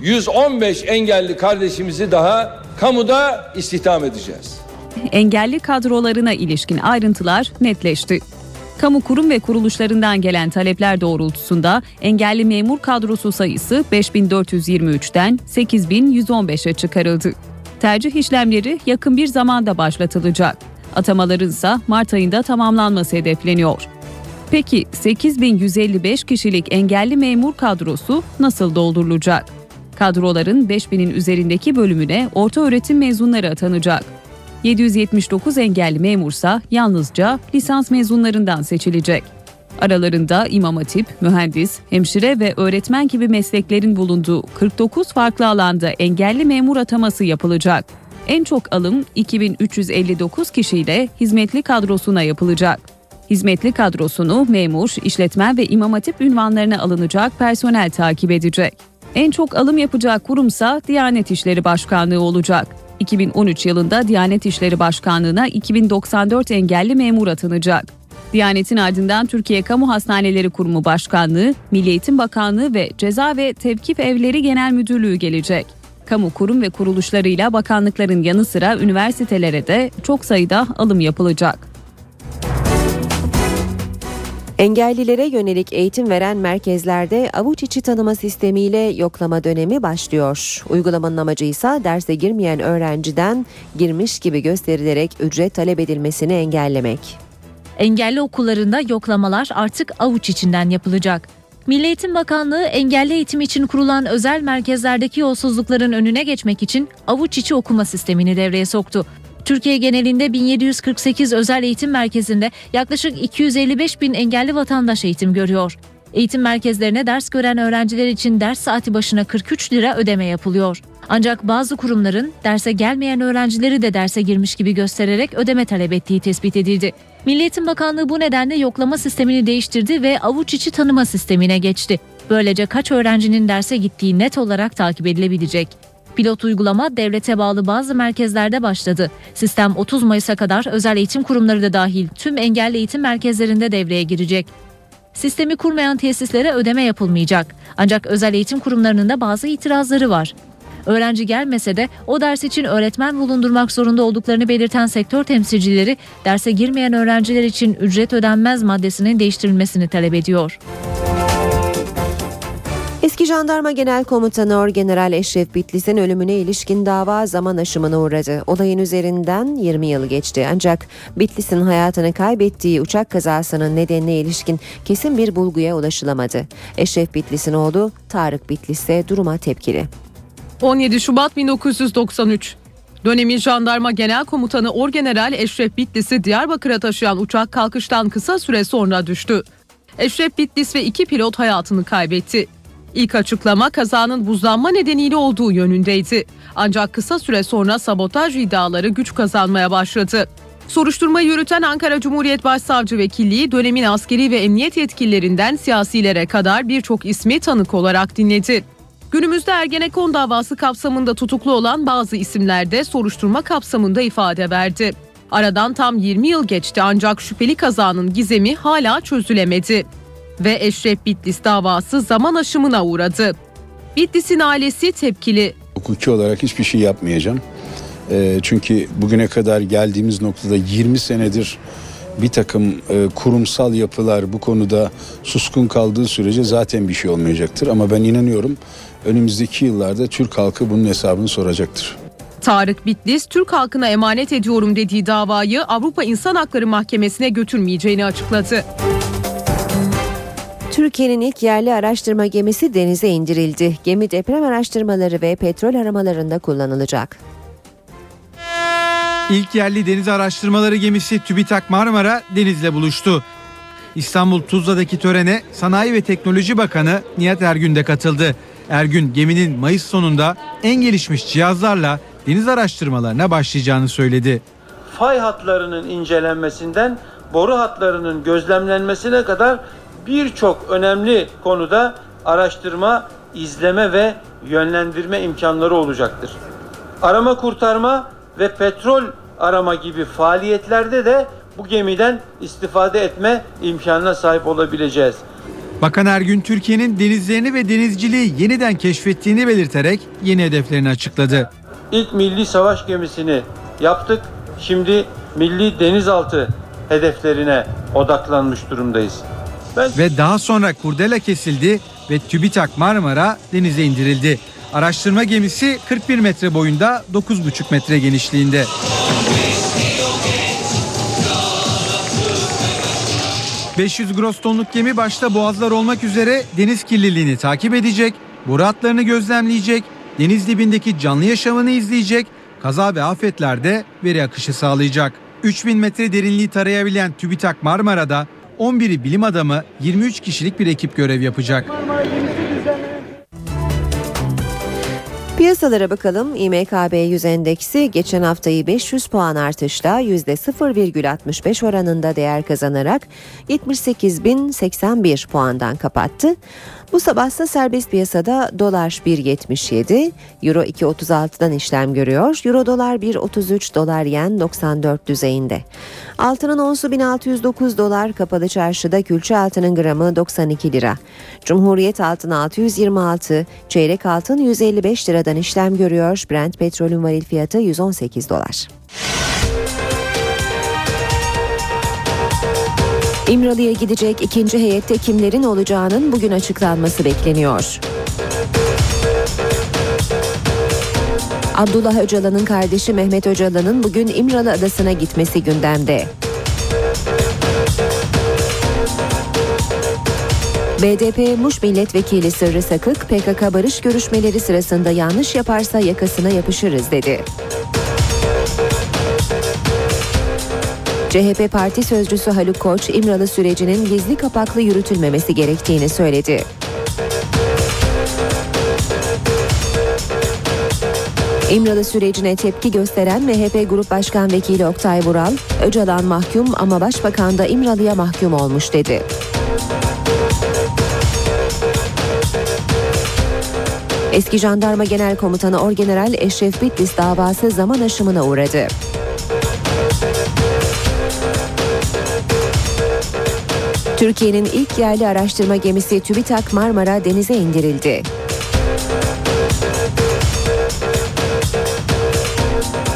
8115 engelli kardeşimizi daha kamuda istihdam edeceğiz. Engelli kadrolarına ilişkin ayrıntılar netleşti. Kamu kurum ve kuruluşlarından gelen talepler doğrultusunda engelli memur kadrosu sayısı 5423'ten 8115'e çıkarıldı. Tercih işlemleri yakın bir zamanda başlatılacak. Atamaların ise Mart ayında tamamlanması hedefleniyor. Peki 8155 kişilik engelli memur kadrosu nasıl doldurulacak? Kadroların 5000'in üzerindeki bölümüne orta öğretim mezunları atanacak. 779 engelli memursa yalnızca lisans mezunlarından seçilecek. Aralarında imam hatip, mühendis, hemşire ve öğretmen gibi mesleklerin bulunduğu 49 farklı alanda engelli memur ataması yapılacak. En çok alım 2359 kişiyle hizmetli kadrosuna yapılacak. Hizmetli kadrosunu memur, işletmen ve imam hatip ünvanlarına alınacak personel takip edecek. En çok alım yapacak kurumsa Diyanet İşleri Başkanlığı olacak. 2013 yılında Diyanet İşleri Başkanlığı'na 2094 engelli memur atanacak. Diyanet'in ardından Türkiye Kamu Hastaneleri Kurumu Başkanlığı, Milli Eğitim Bakanlığı ve Ceza ve Tevkif Evleri Genel Müdürlüğü gelecek. Kamu kurum ve kuruluşlarıyla bakanlıkların yanı sıra üniversitelere de çok sayıda alım yapılacak. Engellilere yönelik eğitim veren merkezlerde avuç içi tanıma sistemiyle yoklama dönemi başlıyor. Uygulamanın amacı ise derse girmeyen öğrenciden girmiş gibi gösterilerek ücret talep edilmesini engellemek. Engelli okullarında yoklamalar artık avuç içinden yapılacak. Milli Eğitim Bakanlığı engelli eğitim için kurulan özel merkezlerdeki yolsuzlukların önüne geçmek için avuç içi okuma sistemini devreye soktu. Türkiye genelinde 1748 özel eğitim merkezinde yaklaşık 255 bin engelli vatandaş eğitim görüyor. Eğitim merkezlerine ders gören öğrenciler için ders saati başına 43 lira ödeme yapılıyor. Ancak bazı kurumların derse gelmeyen öğrencileri de derse girmiş gibi göstererek ödeme talep ettiği tespit edildi. Milli Eğitim Bakanlığı bu nedenle yoklama sistemini değiştirdi ve avuç içi tanıma sistemine geçti. Böylece kaç öğrencinin derse gittiği net olarak takip edilebilecek. Pilot uygulama devlete bağlı bazı merkezlerde başladı. Sistem 30 Mayıs'a kadar özel eğitim kurumları da dahil tüm engelli eğitim merkezlerinde devreye girecek. Sistemi kurmayan tesislere ödeme yapılmayacak. Ancak özel eğitim kurumlarının da bazı itirazları var. Öğrenci gelmese de o ders için öğretmen bulundurmak zorunda olduklarını belirten sektör temsilcileri derse girmeyen öğrenciler için ücret ödenmez maddesinin değiştirilmesini talep ediyor. Eski Jandarma Genel Komutanı Orgeneral Eşref Bitlis'in ölümüne ilişkin dava zaman aşımına uğradı. Olayın üzerinden 20 yıl geçti ancak Bitlis'in hayatını kaybettiği uçak kazasının nedenine ilişkin kesin bir bulguya ulaşılamadı. Eşref Bitlis'in oğlu Tarık Bitlis ise duruma tepkili. 17 Şubat 1993 Dönemin Jandarma Genel Komutanı Orgeneral Eşref Bitlis'i Diyarbakır'a taşıyan uçak kalkıştan kısa süre sonra düştü. Eşref Bitlis ve iki pilot hayatını kaybetti. İlk açıklama kazanın buzlanma nedeniyle olduğu yönündeydi. Ancak kısa süre sonra sabotaj iddiaları güç kazanmaya başladı. Soruşturma yürüten Ankara Cumhuriyet Başsavcı Vekilliği dönemin askeri ve emniyet yetkililerinden siyasilere kadar birçok ismi tanık olarak dinledi. Günümüzde Ergenekon davası kapsamında tutuklu olan bazı isimler de soruşturma kapsamında ifade verdi. Aradan tam 20 yıl geçti ancak şüpheli kazanın gizemi hala çözülemedi ve Eşref Bitlis davası zaman aşımına uğradı. Bitlis'in ailesi tepkili. Hukuki olarak hiçbir şey yapmayacağım. E, çünkü bugüne kadar geldiğimiz noktada 20 senedir bir takım e, kurumsal yapılar bu konuda suskun kaldığı sürece zaten bir şey olmayacaktır. Ama ben inanıyorum önümüzdeki yıllarda Türk halkı bunun hesabını soracaktır. Tarık Bitlis, Türk halkına emanet ediyorum dediği davayı Avrupa İnsan Hakları Mahkemesi'ne götürmeyeceğini açıkladı. Türkiye'nin ilk yerli araştırma gemisi denize indirildi. Gemi deprem araştırmaları ve petrol aramalarında kullanılacak. İlk yerli deniz araştırmaları gemisi TÜBİTAK Marmara denizle buluştu. İstanbul Tuzla'daki törene Sanayi ve Teknoloji Bakanı Nihat Ergün de katıldı. Ergün geminin Mayıs sonunda en gelişmiş cihazlarla deniz araştırmalarına başlayacağını söyledi. Fay hatlarının incelenmesinden boru hatlarının gözlemlenmesine kadar birçok önemli konuda araştırma, izleme ve yönlendirme imkanları olacaktır. Arama kurtarma ve petrol arama gibi faaliyetlerde de bu gemiden istifade etme imkanına sahip olabileceğiz. Bakan Ergün Türkiye'nin denizlerini ve denizciliği yeniden keşfettiğini belirterek yeni hedeflerini açıkladı. İlk milli savaş gemisini yaptık. Şimdi milli denizaltı hedeflerine odaklanmış durumdayız. Ve daha sonra kurdela kesildi ve TÜBİTAK Marmara denize indirildi. Araştırma gemisi 41 metre boyunda 9,5 metre genişliğinde. ...500 gross tonluk gemi başta boğazlar olmak üzere deniz kirliliğini takip edecek, boru hatlarını gözlemleyecek, deniz dibindeki canlı yaşamını izleyecek, kaza ve afetlerde veri akışı sağlayacak. 3000 metre derinliği tarayabilen TÜBİTAK Marmara'da 11'i bilim adamı 23 kişilik bir ekip görev yapacak. Piyasalara bakalım. İMKB 100 endeksi geçen haftayı 500 puan artışla %0,65 oranında değer kazanarak 78.081 puandan kapattı. Bu sabahsa serbest piyasada dolar 1.77, euro 2.36'dan işlem görüyor. Euro dolar 1.33, dolar yen 94 düzeyinde. Altının onsu 1609 dolar, kapalı çarşıda külçe altının gramı 92 lira. Cumhuriyet altın 626, çeyrek altın 155 liradan işlem görüyor. Brent petrolün varil fiyatı 118 dolar. İmralı'ya gidecek ikinci heyette kimlerin olacağının bugün açıklanması bekleniyor. Abdullah Öcalan'ın kardeşi Mehmet Öcalan'ın bugün İmralı Adası'na gitmesi gündemde. BDP Muş Milletvekili Sırrı Sakık, PKK barış görüşmeleri sırasında yanlış yaparsa yakasına yapışırız dedi. CHP Parti Sözcüsü Haluk Koç, İmralı sürecinin gizli kapaklı yürütülmemesi gerektiğini söyledi. İmralı sürecine tepki gösteren MHP Grup Başkan Vekili Oktay Vural, Öcalan mahkum ama Başbakan da İmralı'ya mahkum olmuş dedi. Eski Jandarma Genel Komutanı Orgeneral Eşref Bitlis davası zaman aşımına uğradı. Türkiye'nin ilk yerli araştırma gemisi TÜBİTAK Marmara denize indirildi.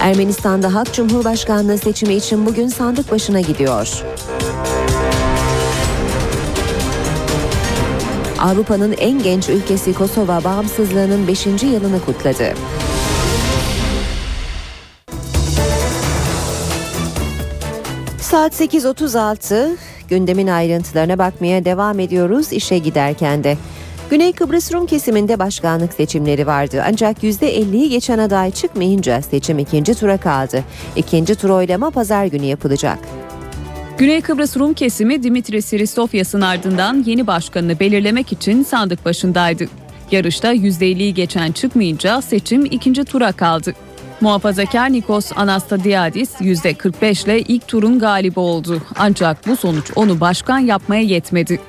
Ermenistan'da Halk Cumhurbaşkanlığı seçimi için bugün sandık başına gidiyor. Avrupa'nın en genç ülkesi Kosova bağımsızlığının 5. yılını kutladı. Saat 8.36 gündemin ayrıntılarına bakmaya devam ediyoruz işe giderken de. Güney Kıbrıs Rum kesiminde başkanlık seçimleri vardı ancak %50'yi geçen aday çıkmayınca seçim ikinci tura kaldı. İkinci tur oylama pazar günü yapılacak. Güney Kıbrıs Rum kesimi Dimitris Siristofyas'ın ardından yeni başkanını belirlemek için sandık başındaydı. Yarışta %50'yi geçen çıkmayınca seçim ikinci tura kaldı. Muhafazakar Nikos Anastasiadis %45 ile ilk turun galibi oldu. Ancak bu sonuç onu başkan yapmaya yetmedi.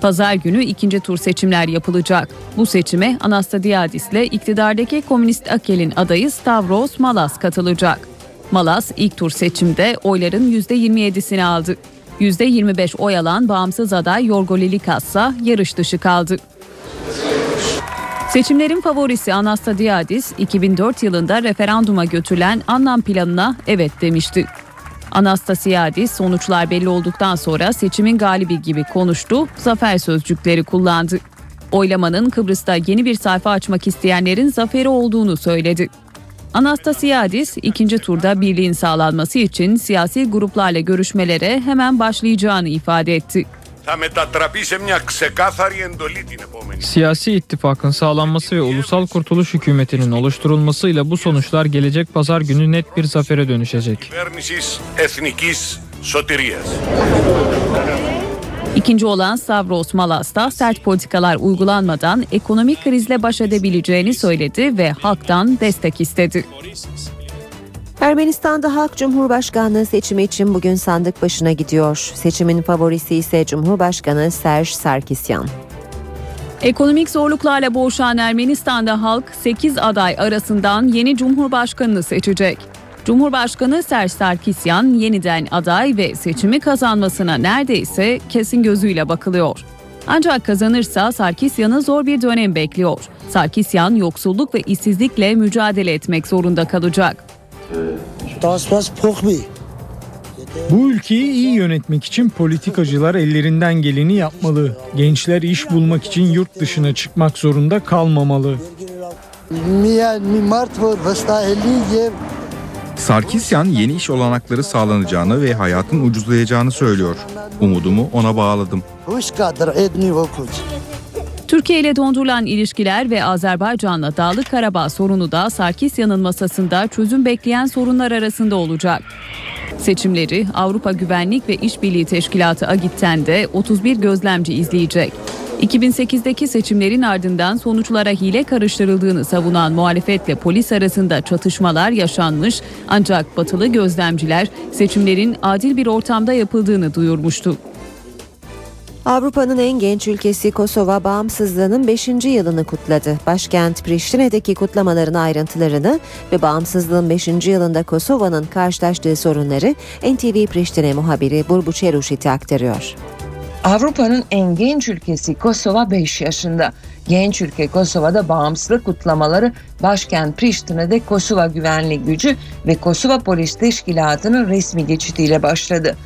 Pazar günü ikinci tur seçimler yapılacak. Bu seçime Anastasiadis ile iktidardaki Komünist Akel'in adayı Stavros Malas katılacak. Malas ilk tur seçimde oyların %27'sini aldı. %25 oy alan bağımsız aday Yorgo Lilikas ise yarış dışı kaldı. Seçimlerin favorisi Anastasiadis 2004 yılında referanduma götürülen Annan planına evet demişti. Anastasiadis sonuçlar belli olduktan sonra seçimin galibi gibi konuştu, zafer sözcükleri kullandı. Oylamanın Kıbrıs'ta yeni bir sayfa açmak isteyenlerin zaferi olduğunu söyledi. Anastasiadis ikinci turda birliğin sağlanması için siyasi gruplarla görüşmelere hemen başlayacağını ifade etti θα μετατραπεί σε μια ξεκάθαρη εντολή την επόμενη. Siyasi ittifakın sağlanması ve ulusal kurtuluş hükümetinin oluşturulmasıyla bu sonuçlar gelecek pazar günü net bir zafere dönüşecek. Κυβέρνησης εθνικής σωτηρίας. İkinci olan Stavros Malas da sert politikalar uygulanmadan ekonomik krizle baş edebileceğini söyledi ve halktan destek istedi. Ermenistan'da Halk Cumhurbaşkanlığı seçimi için bugün sandık başına gidiyor. Seçimin favorisi ise Cumhurbaşkanı Serj Sarkisyan. Ekonomik zorluklarla boğuşan Ermenistan'da halk 8 aday arasından yeni cumhurbaşkanını seçecek. Cumhurbaşkanı Serj Sarkisyan yeniden aday ve seçimi kazanmasına neredeyse kesin gözüyle bakılıyor. Ancak kazanırsa Sarkisyan'ı zor bir dönem bekliyor. Sarkisyan yoksulluk ve işsizlikle mücadele etmek zorunda kalacak. Bu ülkeyi iyi yönetmek için politikacılar ellerinden geleni yapmalı. Gençler iş bulmak için yurt dışına çıkmak zorunda kalmamalı. Sarkisyan yeni iş olanakları sağlanacağını ve hayatın ucuzlayacağını söylüyor. Umudumu ona bağladım. Türkiye ile dondurulan ilişkiler ve Azerbaycan'la Dağlık Karabağ sorunu da Sarkisyan'ın masasında çözüm bekleyen sorunlar arasında olacak. Seçimleri Avrupa Güvenlik ve İşbirliği Teşkilatı AGİT'ten de 31 gözlemci izleyecek. 2008'deki seçimlerin ardından sonuçlara hile karıştırıldığını savunan muhalefetle polis arasında çatışmalar yaşanmış ancak batılı gözlemciler seçimlerin adil bir ortamda yapıldığını duyurmuştu. Avrupa'nın en genç ülkesi Kosova bağımsızlığının 5. yılını kutladı. Başkent Priştine'deki kutlamaların ayrıntılarını ve bağımsızlığın 5. yılında Kosova'nın karşılaştığı sorunları NTV Priştine muhabiri Burbu Çeruşiti aktarıyor. Avrupa'nın en genç ülkesi Kosova 5 yaşında. Genç ülke Kosova'da bağımsızlık kutlamaları başkent Priştine'de Kosova Güvenlik Gücü ve Kosova Polis Teşkilatı'nın resmi geçitiyle başladı.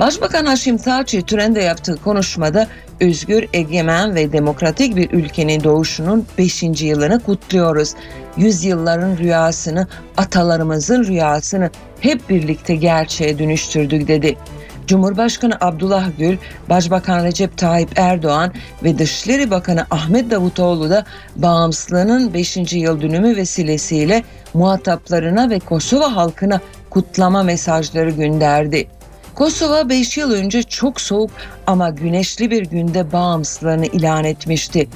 Başbakan Haşim Taçi törende yaptığı konuşmada özgür, egemen ve demokratik bir ülkenin doğuşunun 5. yılını kutluyoruz. Yüzyılların rüyasını, atalarımızın rüyasını hep birlikte gerçeğe dönüştürdük dedi. Cumhurbaşkanı Abdullah Gül, Başbakan Recep Tayyip Erdoğan ve Dışişleri Bakanı Ahmet Davutoğlu da bağımsızlığının 5. yıl dönümü vesilesiyle muhataplarına ve Kosova halkına kutlama mesajları gönderdi. Kosova 5 yıl önce çok soğuk ama güneşli bir günde bağımsızlığını ilan etmişti.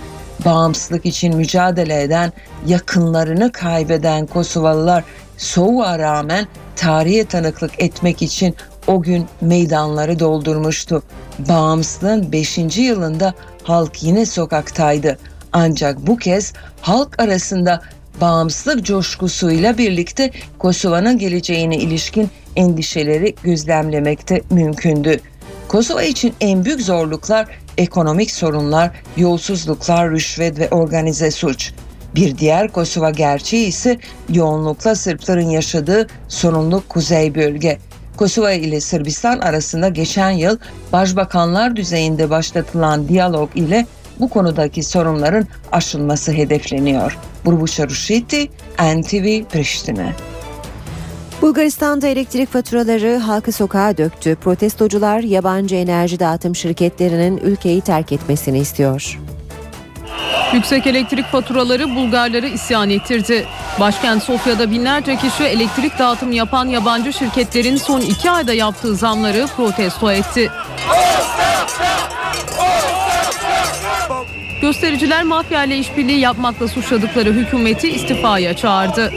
Bağımsızlık için mücadele eden, yakınlarını kaybeden Kosovalılar soğuğa rağmen tarihe tanıklık etmek için o gün meydanları doldurmuştu. Bağımsızlığın 5. yılında halk yine sokaktaydı. Ancak bu kez halk arasında bağımsızlık coşkusuyla birlikte Kosova'nın geleceğine ilişkin endişeleri gözlemlemekte mümkündü. Kosova için en büyük zorluklar ekonomik sorunlar, yolsuzluklar, rüşvet ve organize suç. Bir diğer Kosova gerçeği ise yoğunlukla Sırpların yaşadığı sorunlu kuzey bölge. Kosova ile Sırbistan arasında geçen yıl başbakanlar düzeyinde başlatılan diyalog ile bu konudaki sorunların aşılması hedefleniyor. Burbuša Rušiti, NTV Priştine. Bulgaristan'da elektrik faturaları halkı sokağa döktü. Protestocular yabancı enerji dağıtım şirketlerinin ülkeyi terk etmesini istiyor. Yüksek elektrik faturaları Bulgarları isyan ettirdi. Başkent Sofya'da binlerce kişi elektrik dağıtımı yapan yabancı şirketlerin son iki ayda yaptığı zamları protesto etti. Göstericiler mafya ile işbirliği yapmakla suçladıkları hükümeti istifaya çağırdı.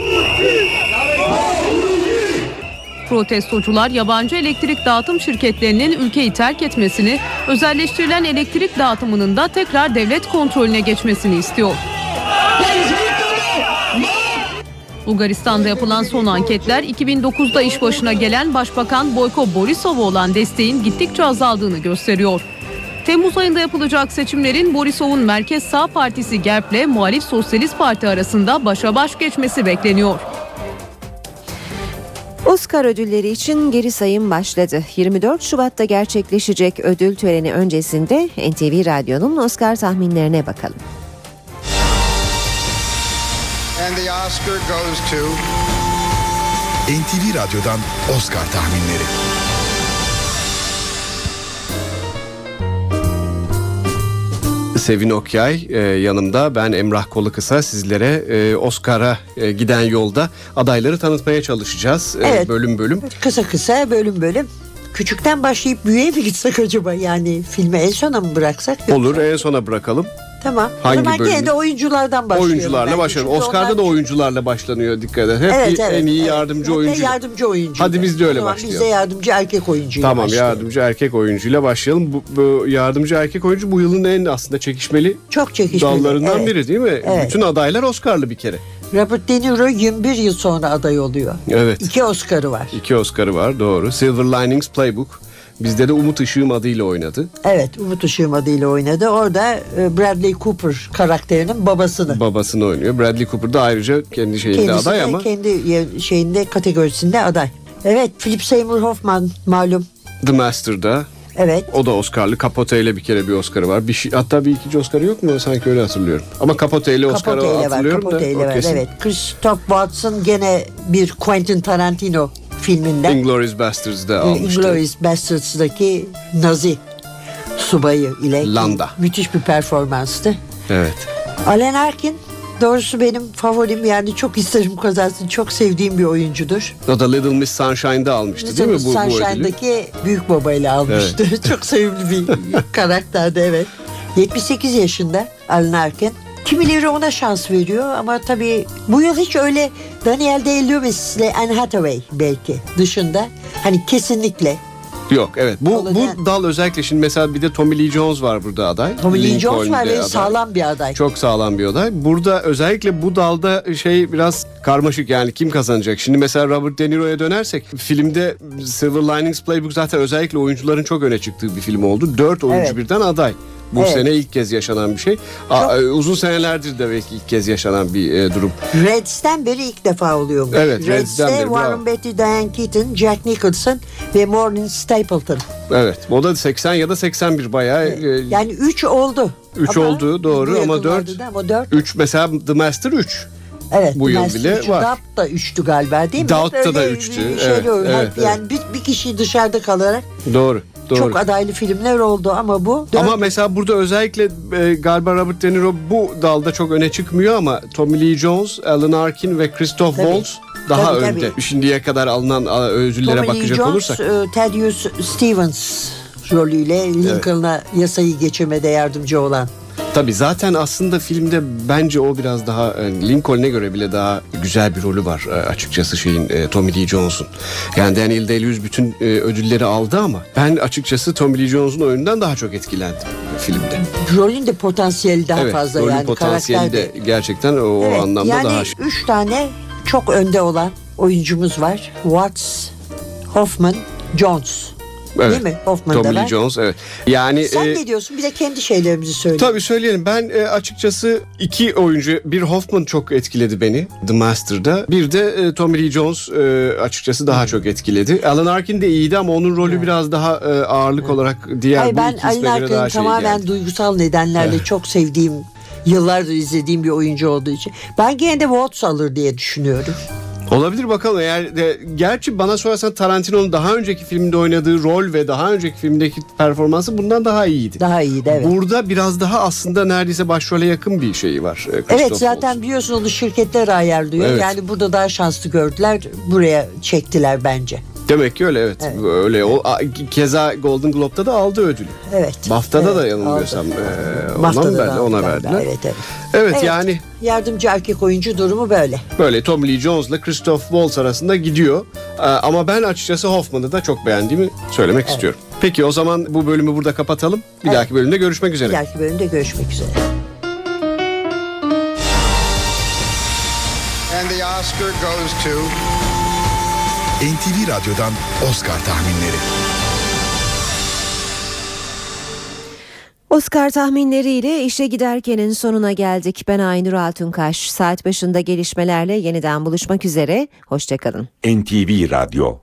Protestocular yabancı elektrik dağıtım şirketlerinin ülkeyi terk etmesini, özelleştirilen elektrik dağıtımının da tekrar devlet kontrolüne geçmesini istiyor. Bulgaristan'da yapılan son anketler 2009'da iş başına gelen Başbakan Boyko Borisov'a olan desteğin gittikçe azaldığını gösteriyor. Temmuz ayında yapılacak seçimlerin Borisov'un Merkez Sağ Partisi GERB'le Muhalif Sosyalist Parti arasında başa baş geçmesi bekleniyor. Oscar ödülleri için geri sayım başladı. 24 Şubat'ta gerçekleşecek ödül töreni öncesinde NTV Radyo'nun Oscar tahminlerine bakalım. And the Oscar goes to... NTV Radyo'dan Oscar tahminleri. Sevin Okyay e, yanımda ben Emrah Kolukısa sizlere e, Oscar'a e, giden yolda adayları tanıtmaya çalışacağız e, Evet. bölüm bölüm. Kısa kısa bölüm bölüm. Küçükten başlayıp büyüğe mi gitsek acaba? Yani filmi en sona mı bıraksak? Olur en sona bırakalım. Tamam. Hangi o zaman gene de oyunculardan başlayalım. Oyuncularla. Çünkü Oscar'da onlar- da oyuncularla başlanıyor dikkat et. Hep Evet, evet, en iyi evet. yardımcı Hatta oyuncu. yardımcı oyuncu. Hadi biz de öyle O zaman başlayalım. Biz de yardımcı erkek oyuncuyla Tamam başlayalım. yardımcı erkek oyuncuyla başlayalım. Bu, bu yardımcı erkek oyuncu bu yılın en aslında çekişmeli, Çok çekişmeli. dallarından evet. biri değil mi? Evet. Bütün adaylar Oscar'lı bir kere. Robert De Niro 21 yıl sonra aday oluyor. Evet. İki Oscar'ı var. İki Oscar'ı var doğru. Silver Linings Playbook Bizde de Umut Işığım adıyla oynadı. Evet Umut Işığım adıyla oynadı. Orada e, Bradley Cooper karakterinin babasını. Babasını oynuyor. Bradley Cooper da ayrıca kendi şeyinde Kendisi aday ama kendi şeyinde kategorisinde aday. Evet Philip Seymour Hoffman malum. The Master'da Evet. o da Oscar'lı. Capote ile bir kere bir Oscar'ı var. Bir şey, hatta bir ikinci Oscar'ı yok mu? Sanki öyle hatırlıyorum. Ama Capote ile Oscar'ı Capote ile var. hatırlıyorum Capote da. ile o var. Evet. Christoph Waltzen gene bir Quentin Tarantino filminden. Inglourious Basterds'da almıştı. Inglourious Bastards'daki Nazi subayı ile Landa. müthiş bir performanstı. Evet. Alan Arkin doğrusu benim favorim yani çok isterim kazansın. Çok sevdiğim bir oyuncudur. O da Little Miss Sunshine'da almıştı değil mi bu, bu ödülü? Sunshine'daki büyük babayla almıştı. çok sevimli bir karakterdi evet. 78 yaşında Alan Arkin. Kimileri ona şans veriyor ama tabii bu yıl hiç öyle Daniel Day-Lewis ile Anne Hathaway belki dışında hani kesinlikle Yok evet. Bu, bu dal özellikle şimdi mesela bir de Tommy Lee Jones var burada aday. Tommy Lee Jones var ve aday. sağlam bir aday. Çok sağlam bir aday. Burada özellikle bu dalda şey biraz karmaşık yani kim kazanacak? Şimdi mesela Robert De Niro'ya dönersek filmde Silver Linings Playbook zaten özellikle oyuncuların çok öne çıktığı bir film oldu. Dört oyuncu Evet. birden aday. Bu Evet. sene ilk kez yaşanan bir şey. Aa, e, uzun senelerdir de belki ilk kez yaşanan bir e, durum. Reds'ten beri ilk defa oluyormuş. Evet, Reds'ten Reds'te beri, bravo. Warren Beatty, Diane Keaton, Jack Nicholson ve Morgan Stapleton. Evet. O da 80 ya da 81 bayağı. e, Yani 3 oldu. 3 Ama oldu doğru bu ama yakınlarda 4 da Ama 4 3 mesela The Master 3. evet. bu yıl bile üçü, var. Doubt da 3'tü galiba değil mi? Doubt da da üçtü. bir Evet, evet, Yani bir, bir kişi dışarıda kalarak Doğru. Doğru. çok adaylı filmler oldu ama bu dört- Ama mesela burada özellikle e, galiba Robert De Niro bu dalda çok öne çıkmıyor ama Tommy Lee Jones, Alan Arkin ve Christoph Tabii. Waltz daha Tabii, önde. tabii. Şimdiye kadar alınan ödüllere Tommy bakacak Jones, olursak. e, Thaddeus Stevens rolüyle Lincoln'a yasayı geçirmede yardımcı olan. Tabii zaten aslında filmde bence o biraz daha e, Lincoln'e göre bile daha güzel bir rolü var e, açıkçası şeyin e, Tommy Lee Jones'un. Yani Daniel Day-Lewis bütün ödülleri aldı ama ben açıkçası Tommy Lee Jones'un oyunundan daha çok etkilendim filmde. Rolün de potansiyeli daha evet, fazla rolün yani potansiyeli de gerçekten o, Evet, anlamda yani daha şey. üç tane çok önde olan oyuncumuz var. Watts, Hoffman, Jones. Evet. Değil mi? Hoffman da Tommy var. Jones evet. Yani Sen e, ne diyorsun? Bir de kendi şeylerimizi söyle. Tabii söyleyelim. Ben e, açıkçası iki oyuncu, bir Hoffman çok etkiledi beni The Master'da. Bir de e, Tommy Lee Jones e, açıkçası daha çok etkiledi. Alan Arkin de iyiydi ama onun rolü biraz daha e, ağırlık olarak diğer Hayır, bu ben Alan Arkin'i şey tamamen geldi. duygusal nedenlerle Evet. çok sevdiğim yıllardır izlediğim bir oyuncu olduğu için. Ben gene de Watts alır diye düşünüyorum. Olabilir bakalım eğer de, gerçi bana sorarsan Tarantino'nun daha önceki filmde oynadığı rol ve daha önceki filmdeki performansı bundan daha iyiydi. Daha iyiydi evet. Burada biraz daha aslında neredeyse başrole yakın bir şeyi var. e, Christoph Evet Waltz. zaten biliyorsun onu şirketler ayarlıyor. Evet. Yani burada daha şanslı gördüler. Buraya çektiler bence. Demek ki öyle evet. Öyle o keza Golden Globe'da da aldı ödülü. Evet. BAFTA'da Evet, da yanılmıyorsam e, ona BAFTA'da mı da verdi, ona verdiler. Evet, evet. Evet, Evet. yani Yardımcı erkek oyuncu durumu böyle. böyle Tommy Lee Jones'la Christoph Waltz arasında gidiyor. E, ama ben açıkçası Hoffman'ı da çok beğendiğimi söylemek istiyorum. Peki o zaman bu bölümü burada kapatalım. Bir Evet. dahaki bölümde görüşmek üzere. Bir dahaki bölümde görüşmek üzere. And the Oscar goes to... NTV Radyo'dan Oscar tahminleri. Oscar tahminleriyle işe giderkenin sonuna geldik. Ben Aynur Altunkaş. Saat başında gelişmelerle yeniden buluşmak üzere. Hoşçakalın. NTV Radyo